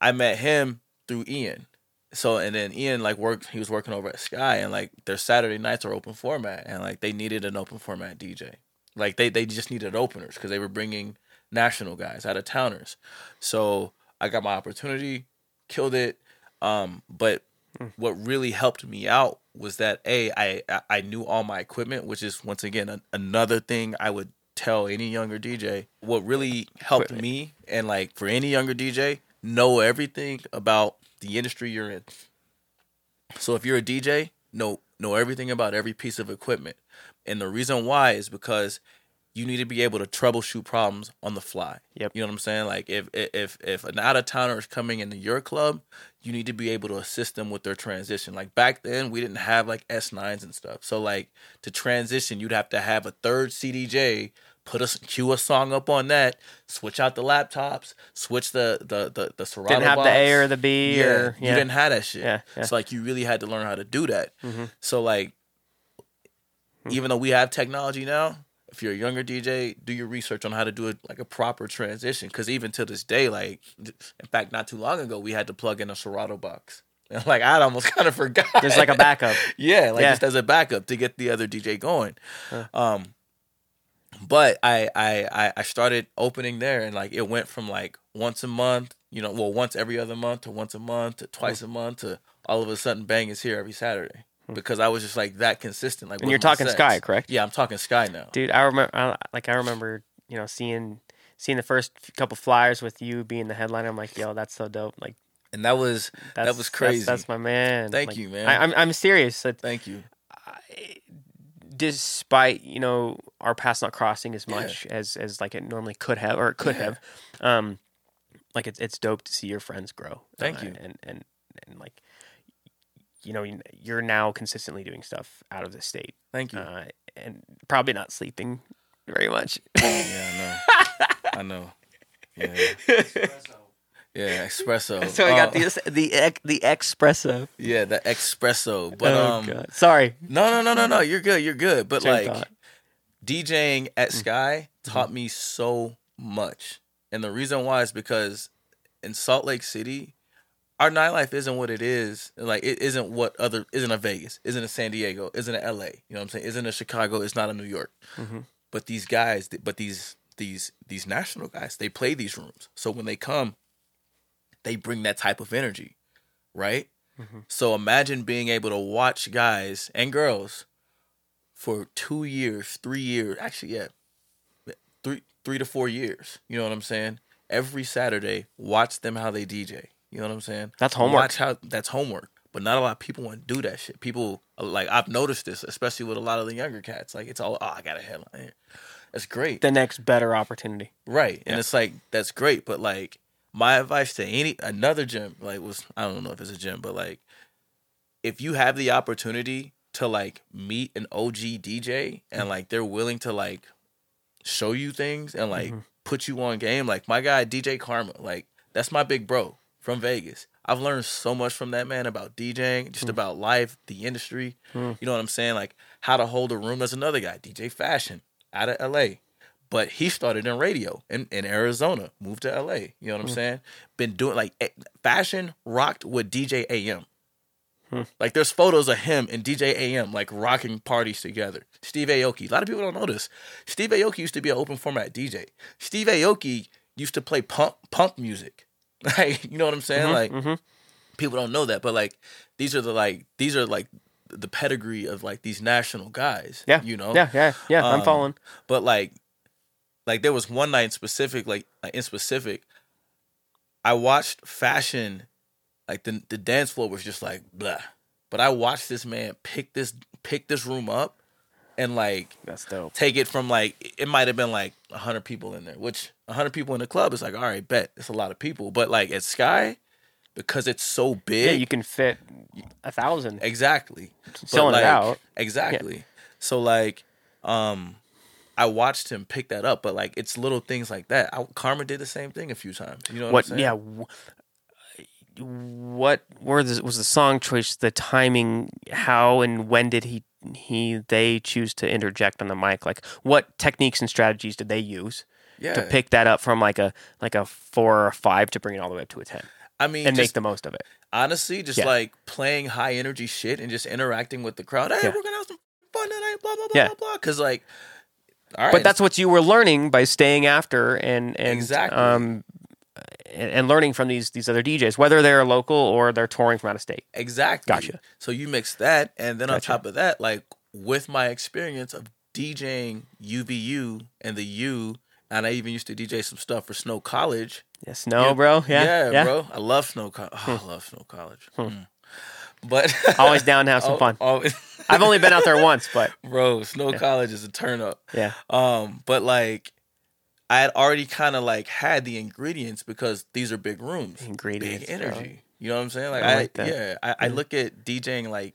I met him through Ian. So and then Ian like worked. He was working over at Sky, and like their Saturday nights are open format, and like they needed an open format DJ. Like they they just needed openers because they were bringing national guys out of towners. So I got my opportunity, killed it. Um, but what really helped me out was that a I I knew all my equipment, which is once again a, another thing I would tell any younger DJ. What really helped Equipment. me and like for any younger DJ, know everything about the industry you're in. So if you're a DJ, know know everything about every piece of equipment. And the reason why is because you need to be able to troubleshoot problems on the fly. Yep. You know what I'm saying? Like if if if an out of towner is coming into your club, you need to be able to assist them with their transition. Like back then, we didn't have like S9s and stuff. So like to transition, you'd have to have a third CDJ, put a cue a song up on that, switch out the laptops, switch the the the the Serato Didn't have box. the A or the B Yeah, or you didn't have that shit. Yeah, yeah. So like you really had to learn how to do that. Mhm. So like, Hmm. even though we have technology now, if you're a younger DJ, do your research on how to do it like a proper transition. Because even to this day, like, in fact, not too long ago, we had to plug in a Serato box. And <laughs> like I'd almost <laughs> kind of forgot. There's like a backup. <laughs> yeah, like Yeah. just as a backup to get the other DJ going. Huh. Um, but I, I I I started opening there, and like it went from like once a month, you know, well once every other month to once a month to twice a month to all of a sudden bang is here every Saturday because I was just like that consistent. Like. And you're talking sets. Sky, correct? Yeah, I'm talking Sky now. Dude, I remember, I, like, I remember, you know, seeing seeing the first couple flyers with you being the headliner. I'm like, yo, that's so dope. Like, And that was that's, was that's- crazy. That's, my man. Thank Like, you, man. I, I'm I'm serious. That thank you. despite you know our paths not crossing as Yeah. much as as like it normally could have or it could Yeah. have, um, like it's it's dope to see your friends grow. Thank uh, you. And and and like, you know, you're now consistently doing stuff out of the state, Thank you. uh, and probably not sleeping very much. yeah, I know. <laughs> I know. Yeah. Yeah, espresso. so I got Uh, the the the espresso. Yeah, the espresso. But oh um god, sorry. no no no no no, you're good, you're good. But of like thought. DJing Mm. at Sky Mm-hmm. taught me so much. And the reason why is because in Salt Lake City, our nightlife isn't what it is. Like it isn't what other isn't a Vegas, isn't a San Diego, isn't a LA. You know what I'm saying? Isn't a Chicago, it's not a New York. Mhm. But these guys, but these these these national guys, they play these rooms. So when they come, they bring that type of energy, right? Mhm. So imagine being able to watch guys and girls for two years, three years, actually, yeah, three three to four years. You know what I'm saying? Every Saturday, watch them how they DJ. You know what I'm saying? That's homework. Watch how that's homework. but not a lot of people want to do that shit. People like I've noticed this, especially with a lot of the younger cats. Like it's all, oh, I got a headline. That's great, The next better opportunity. right? And Yeah. it's like that's great, but like my advice to any another gym, like was I don't know if it's a gym, but like if you have the opportunity to like meet an OG DJ and like they're willing to like show you things and like Mhm. put you on game, like my guy DJ Karma, like that's my big bro from Vegas. I've learned so much from that man about DJing, just about life, the industry. Mm. You know what I'm saying? Like how to hold a room. There's another guy, DJ Fashion, out of LA. But he started in radio in, in Arizona, moved to LA. You know what I'm Mm. saying? Been doing like eh, fashion rocked with DJ AM. Hmm. Like there's photos of him and DJ AM like rocking parties together. Steve Aoki. A lot of people don't know this. Steve Aoki used to be an open format DJ. Steve Aoki used to play punk punk music. <laughs> Like you know what I'm saying? Mhm, Like mhm. people don't know that, but like these are the like these are like the pedigree of like these national guys. Yeah. You know? yeah, yeah, yeah. I'm Um, following. But like, like there was one night in specific, like, like in specific, I watched fashion, like the the dance floor was just like blah. But I watched this man pick this pick this room up, and like That's dope. take it from like it might have been like hundred people in there, which hundred people in the club is like all right, bet it's a lot of people. But like at Sky, because it's so big, Yeah, you can fit a thousand. exactly Selling like, it out. Exactly. So like, um, I watched him pick that up, but like it's little things like that. I, Karma did the same thing a few times. You know what, What? I'm saying? Yeah. w- What were the, was the song choice? The timing? How and when did he he they choose to interject on the mic? Like what techniques and strategies did they use yeah. to pick that up from like a like a four or a five to bring it all the way up to a ten I mean, and just, make the most of it? honestly, just Yeah. like playing high energy shit and just interacting with the crowd. Hey, Yeah. we're gonna have some fun tonight. Blah blah blah blah blah. Because like, all right, but that's what you were learning by staying after and and Exactly. um and, and learning from these these other DJs, whether they're local or they're touring from out of state. Exactly. Gotcha. So you mix that, and then on top of that, like with my experience of DJing UVU and the U, and I even used to DJ some stuff for Snow College. Yes, Snow, Yeah. bro. Yeah, yeah. bro. I love Snow College. Oh, I love Snow College. Mm. But <laughs> Always down to have some fun. always- I've only been out there <laughs> once, but bro. Snow Yeah. College is a turn up. yeah, Um, but like, I had already kind of like had the ingredients because these are big rooms, ingredients. big bro. energy. You know what I'm saying? Like, I I, like that. yeah, I, I look at DJing like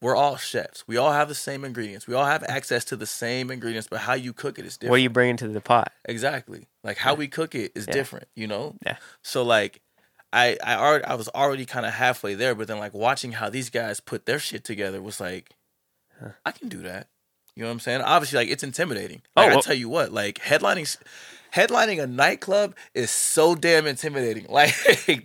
we're all chefs. We all have the same ingredients. We all have access to the same ingredients, but how you cook it is different. What are you bringing to the pot? Exactly. Like how we cook it is Yeah. different, you know? Yeah. So like I I already I was already kind of halfway there, but then like watching how these guys put their shit together was like Huh. I can do that. You know what I'm saying? Obviously like it's intimidating. Like, Oh, I well- tell you what, like headlining headlining a nightclub is so damn intimidating. <laughs> Like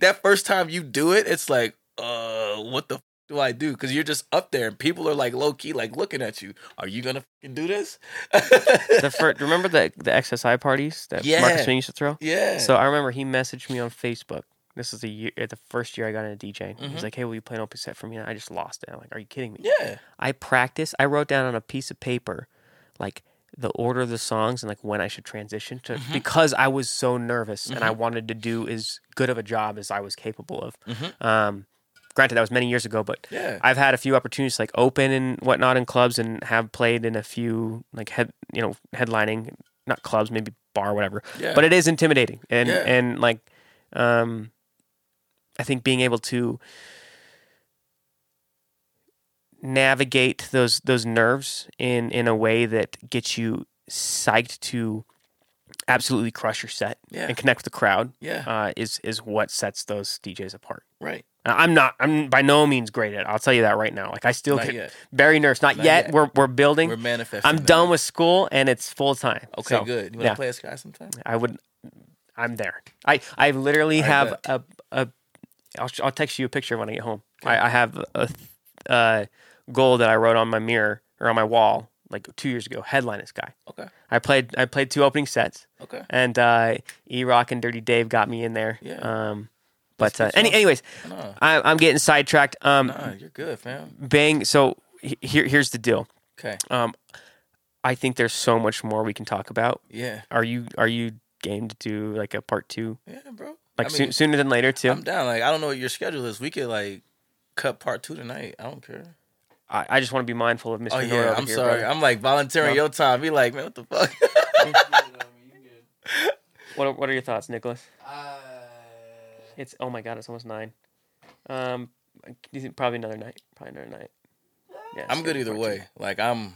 that first time you do it, it's like uh what the f- do I do? Because you're just up there and people are like low key, like looking at you. Are you gonna f***ing do this? The first, remember the the XSI parties that Yeah. Marcus Swing used to throw? yeah. So I remember he messaged me on Facebook. This is the year, the first year I got into DJing. Mhm. He's like, "Hey, will you play an open set for me?" And I just lost it. I'm like, "Are you kidding me?" yeah. I practiced. I wrote down on a piece of paper, like the order of the songs and like when I should transition to Mhm. because I was so nervous and I Mhm. wanted to do as good of a job as I was capable of. Mhm. Um, granted, that was many years ago, but Yeah. I've had a few opportunities like open and whatnot in clubs and have played in a few like head you know headlining not clubs maybe bar whatever yeah. but it is intimidating and Yeah. and like um i think being able to navigate those those nerves in in a way that gets you psyched to absolutely crush your set yeah. and connect with the crowd Yeah. uh, is is what sets those DJs apart. Right. I'm not. I'm by no means great at. it. I'll tell you that right now. Like I still Not get yet. very nervous. Not, Not yet. yet. We're we're building. We're manifesting. I'm that. done with school and it's full time. Okay, So, good. You want to yeah. play a sky sometime? I would. I'm there. I I literally I have a a. I'll I'll text you a picture when I get home. I, I have a uh, goal that I wrote on my mirror or on my wall like two years ago. Headline this guy. Okay. I played I played two opening sets Okay. and uh, E Rock and Dirty Dave got me in there. Yeah. Um, but uh, any, anyways, No, I, I'm getting sidetracked. Um, you're good, fam. bang. So here here's the deal. Okay. Um, I think there's so much more we can talk about. Yeah. Are you are you game to do like a part two, Yeah, bro. Like I soo- mean, sooner than later too? I'm down. Like, I don't know what your schedule is. We could like cut part two tonight. I don't care. I, I just want to be mindful of Mr. Oh yeah, over I'm here, sorry. brother. I'm like volunteering No. your time. Be like, man, what the fuck? <laughs> <laughs> What are, what are your thoughts, Nicholas? Uh, It's oh my god, it's almost nine. Um, you think probably another night? Probably another night. Yeah, I'm good either part two. way. Like I'm,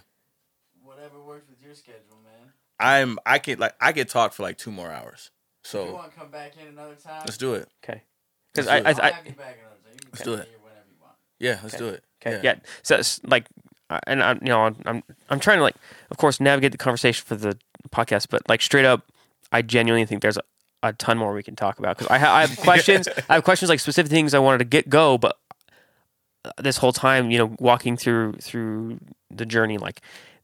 whatever works with your schedule, man. I'm, I can like I could talk for like two more hours. If you So want to come back in another time, let's do it. Okay. Because I, I, I'll I have you back another time. You can Let's do it. here whenever you want. Yeah, let's Okay. do it. Okay. Yeah. So it's like, and I'm, you know, I'm, I'm, I'm trying to like, of course, navigate the conversation for the podcast, but like straight up, I genuinely think there's a, a ton more we can talk about because I, ha- I have <laughs> questions. I have questions like specific things I wanted to get go, but uh, this whole time, you know, walking through through the journey, like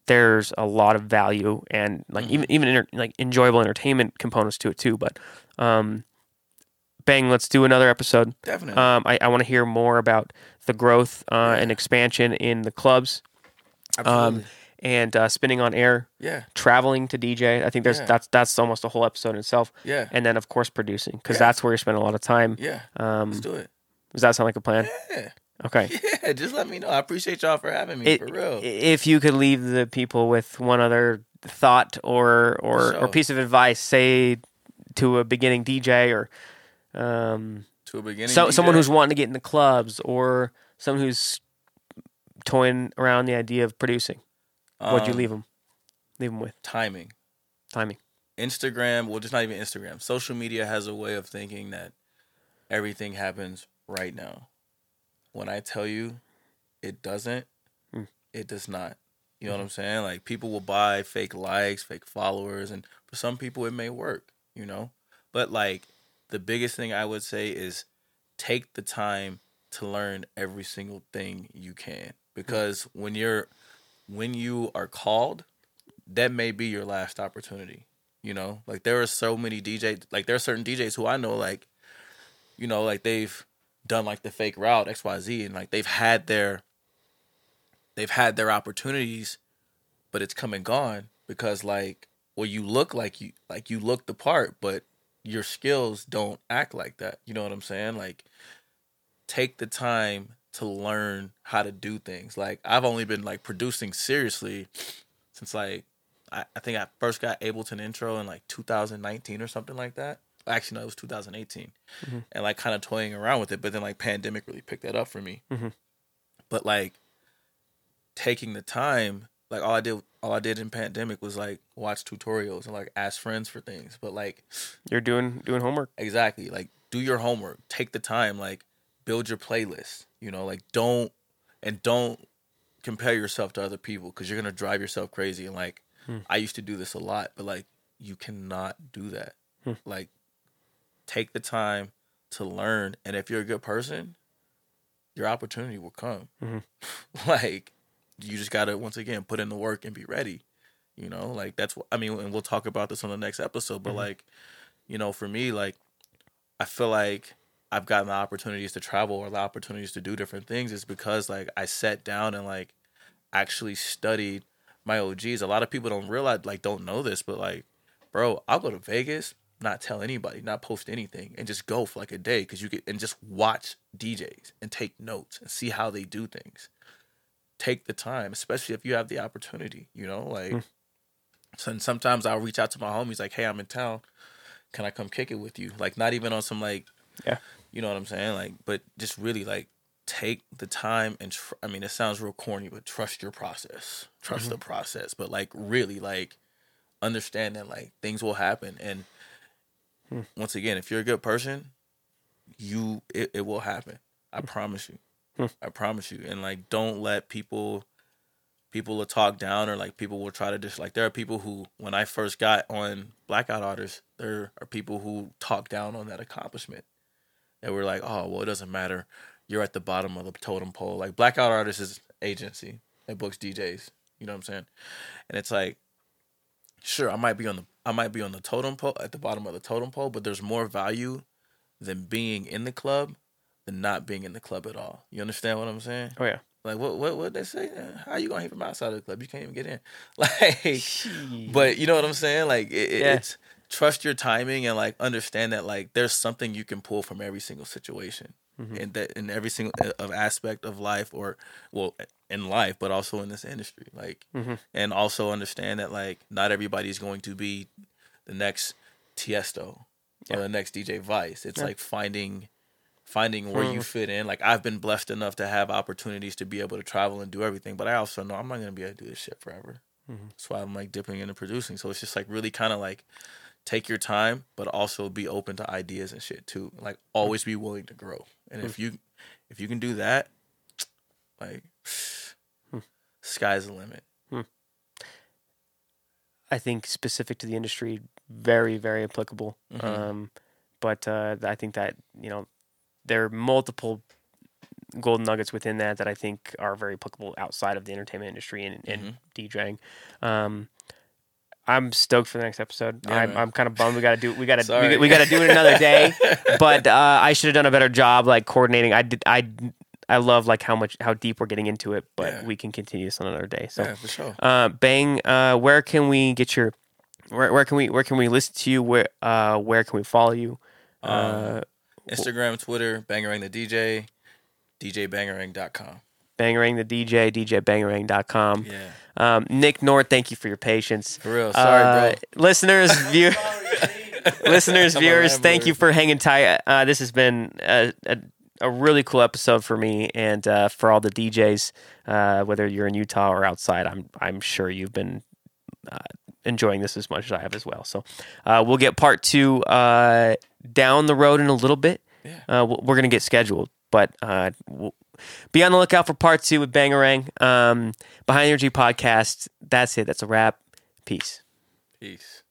there's a lot of value and like Mhm. even even enter- like enjoyable entertainment components to it too. But um, bang, let's do another episode. Definitely. Um, I, I want to hear more about the growth uh, and expansion in the clubs Absolutely. and uh, spinning on air, yeah, traveling to DJ. I think there's Yeah. that's that's almost a whole episode in itself. yeah, And then of course producing because Yeah. that's where you spend a lot of time. yeah. Um, Let's do it. does that sound like a plan? Yeah, Okay. <laughs> yeah. Just let me know. I appreciate y'all for having me. It- for real. If you could leave the people with one other thought or or, or piece of advice, say to a beginning DJ or um, to a beginning. so, DJ. someone who's wanting to get into clubs or someone who's toying around the idea of producing, what'd you Um, leave them? Leave them with Timing. timing. Instagram, well, just not even Instagram. Social media has a way of thinking that everything happens right now. When I tell you it doesn't, Mm. it does not. You know what I'm saying? Like people will buy fake likes, fake followers, and for some people it may work, you know? But like the biggest thing I would say is take the time to learn every single thing you can. Because when you're when you are called, that may be your last opportunity. You know, like there are so many DJs, like there are certain DJs who I know, like, you know, like they've done like the fake route X Y Z, and like they've had their, they've had their opportunities, but it's come and gone because like, well, you look like you like you look the part, but your skills don't act like that. You know what I'm saying? Like, take the time to learn how to do things. Like I've only been like producing seriously since like I, I think I first got Ableton intro in like 2019 or something like that. Actually, no, it was 2018, Mhm. and like kind of toying around with it. But then like pandemic really picked that up for me. Mhm. But like taking the time, like all I did, all I did in pandemic was like watch tutorials and like ask friends for things. But like You're doing doing homework. exactly, like do your homework, take the time, like build your playlist. You know, like don't and don't compare yourself to other people because you're gonna drive yourself crazy. And like Hmm. I used to do this a lot, but like you cannot do that. Hmm. Like take the time to learn, and if you're a good person, your opportunity will come. Mhm. <laughs> like you just gotta once again put in the work and be ready. You know, like that's what I mean, and we'll talk about this on the next episode. But Mhm. like, you know, for me, like I feel like I've gotten the opportunities to travel or the opportunities to do different things is because like I sat down and like actually studied my OGs. A lot of people don't realize like don't know this, but like, bro, I'll go to Vegas, not tell anybody, not post anything, and just go for like a day because you get and just watch DJs and take notes and see how they do things. Take the time, especially if you have the opportunity, you know, like hmm. so and sometimes I'll reach out to my homies like, hey, I'm in town. Can I come kick it with you? Like not even on some like Yeah. you know what I'm saying? Like, but just really like take the time and tr- I mean, it sounds real corny, but trust your process, trust the mm-hmm. process. But like, really, like, understand that like things will happen, and Hmm. once again, if you're a good person, you it, it will happen. I promise you. Hmm. I promise you. And like, don't let people people will talk down or like people will try to just like there are people who when I first got on Blackout Artists, there are people who talk down on that accomplishment. And we're like, oh well, it doesn't matter. You're at the bottom of the totem pole. Like Blackout Artists is agency that books DJs. You know what I'm saying? And it's like, sure, I might be on the I might be on the totem pole at the bottom of the totem pole, but there's more value than being in the club than not being in the club at all. You understand what I'm saying? Oh yeah. Like what what what they say? How you gonna hit from outside of the club? You can't even get in. <laughs> Like, but you know what I'm saying? Like it, it- Yeah. it's trust your timing and like understand that like there's something you can pull from every single situation. In that in every single uh, of aspect of life, or well, in life, but also in this industry. Like, Mhm. and also understand that like not everybody's going to be the next Tiesto Yeah. or the next DJ Vice. It's Yeah. like finding finding where you Mhm. fit in. Like I've been blessed enough to have opportunities to be able to travel and do everything, but I also know I'm not gonna be able to do this shit forever. Mhm. That's why I'm like dipping into producing. So it's just like really kind of like take your time, but also be open to ideas and shit too. Like always be willing to grow. And if you if you can do that, like sky's the limit. I think specific to the industry, very very applicable. Mhm. Um, but uh, I think that you know there are multiple golden nuggets within that that I think are very applicable outside of the entertainment industry and, and Mhm. DJing. Um, I'm stoked for the next episode. Yeah, I'm. I'm kind of bummed we got to do we got to we, we got to do it another day. <laughs> but uh, I should have done a better job like coordinating. I did I I love like how much how deep we're getting into it, but Yeah. we can continue this on another day. So yeah, for sure. uh, Bang, uh, where can we get your where, where can we where can we listen to you? Where uh, where can we follow you? Uh, Um, Instagram, Twitter, Bangarang the DJ, DJBangarang.com. Bangarang the DJ, DJBangarang.com. Yeah. Um, Nick Nord, thank you for your patience. For real. Sorry, Uh, <laughs> bro. Listeners, view, listeners, a viewers, thank you for hanging tight. Uh, this has been a, a, a really cool episode for me and uh, for all the DJs, uh, whether you're in Utah or outside. I'm I'm sure you've been uh, enjoying this as much as I have as well. So uh, we'll get part two uh, down the road in a little bit. Yeah. Uh, we're gonna get scheduled, but uh, we'll be on the lookout for part two with Bangarang. Um, Behind Energy podcast. That's it. That's a wrap. Peace. Peace.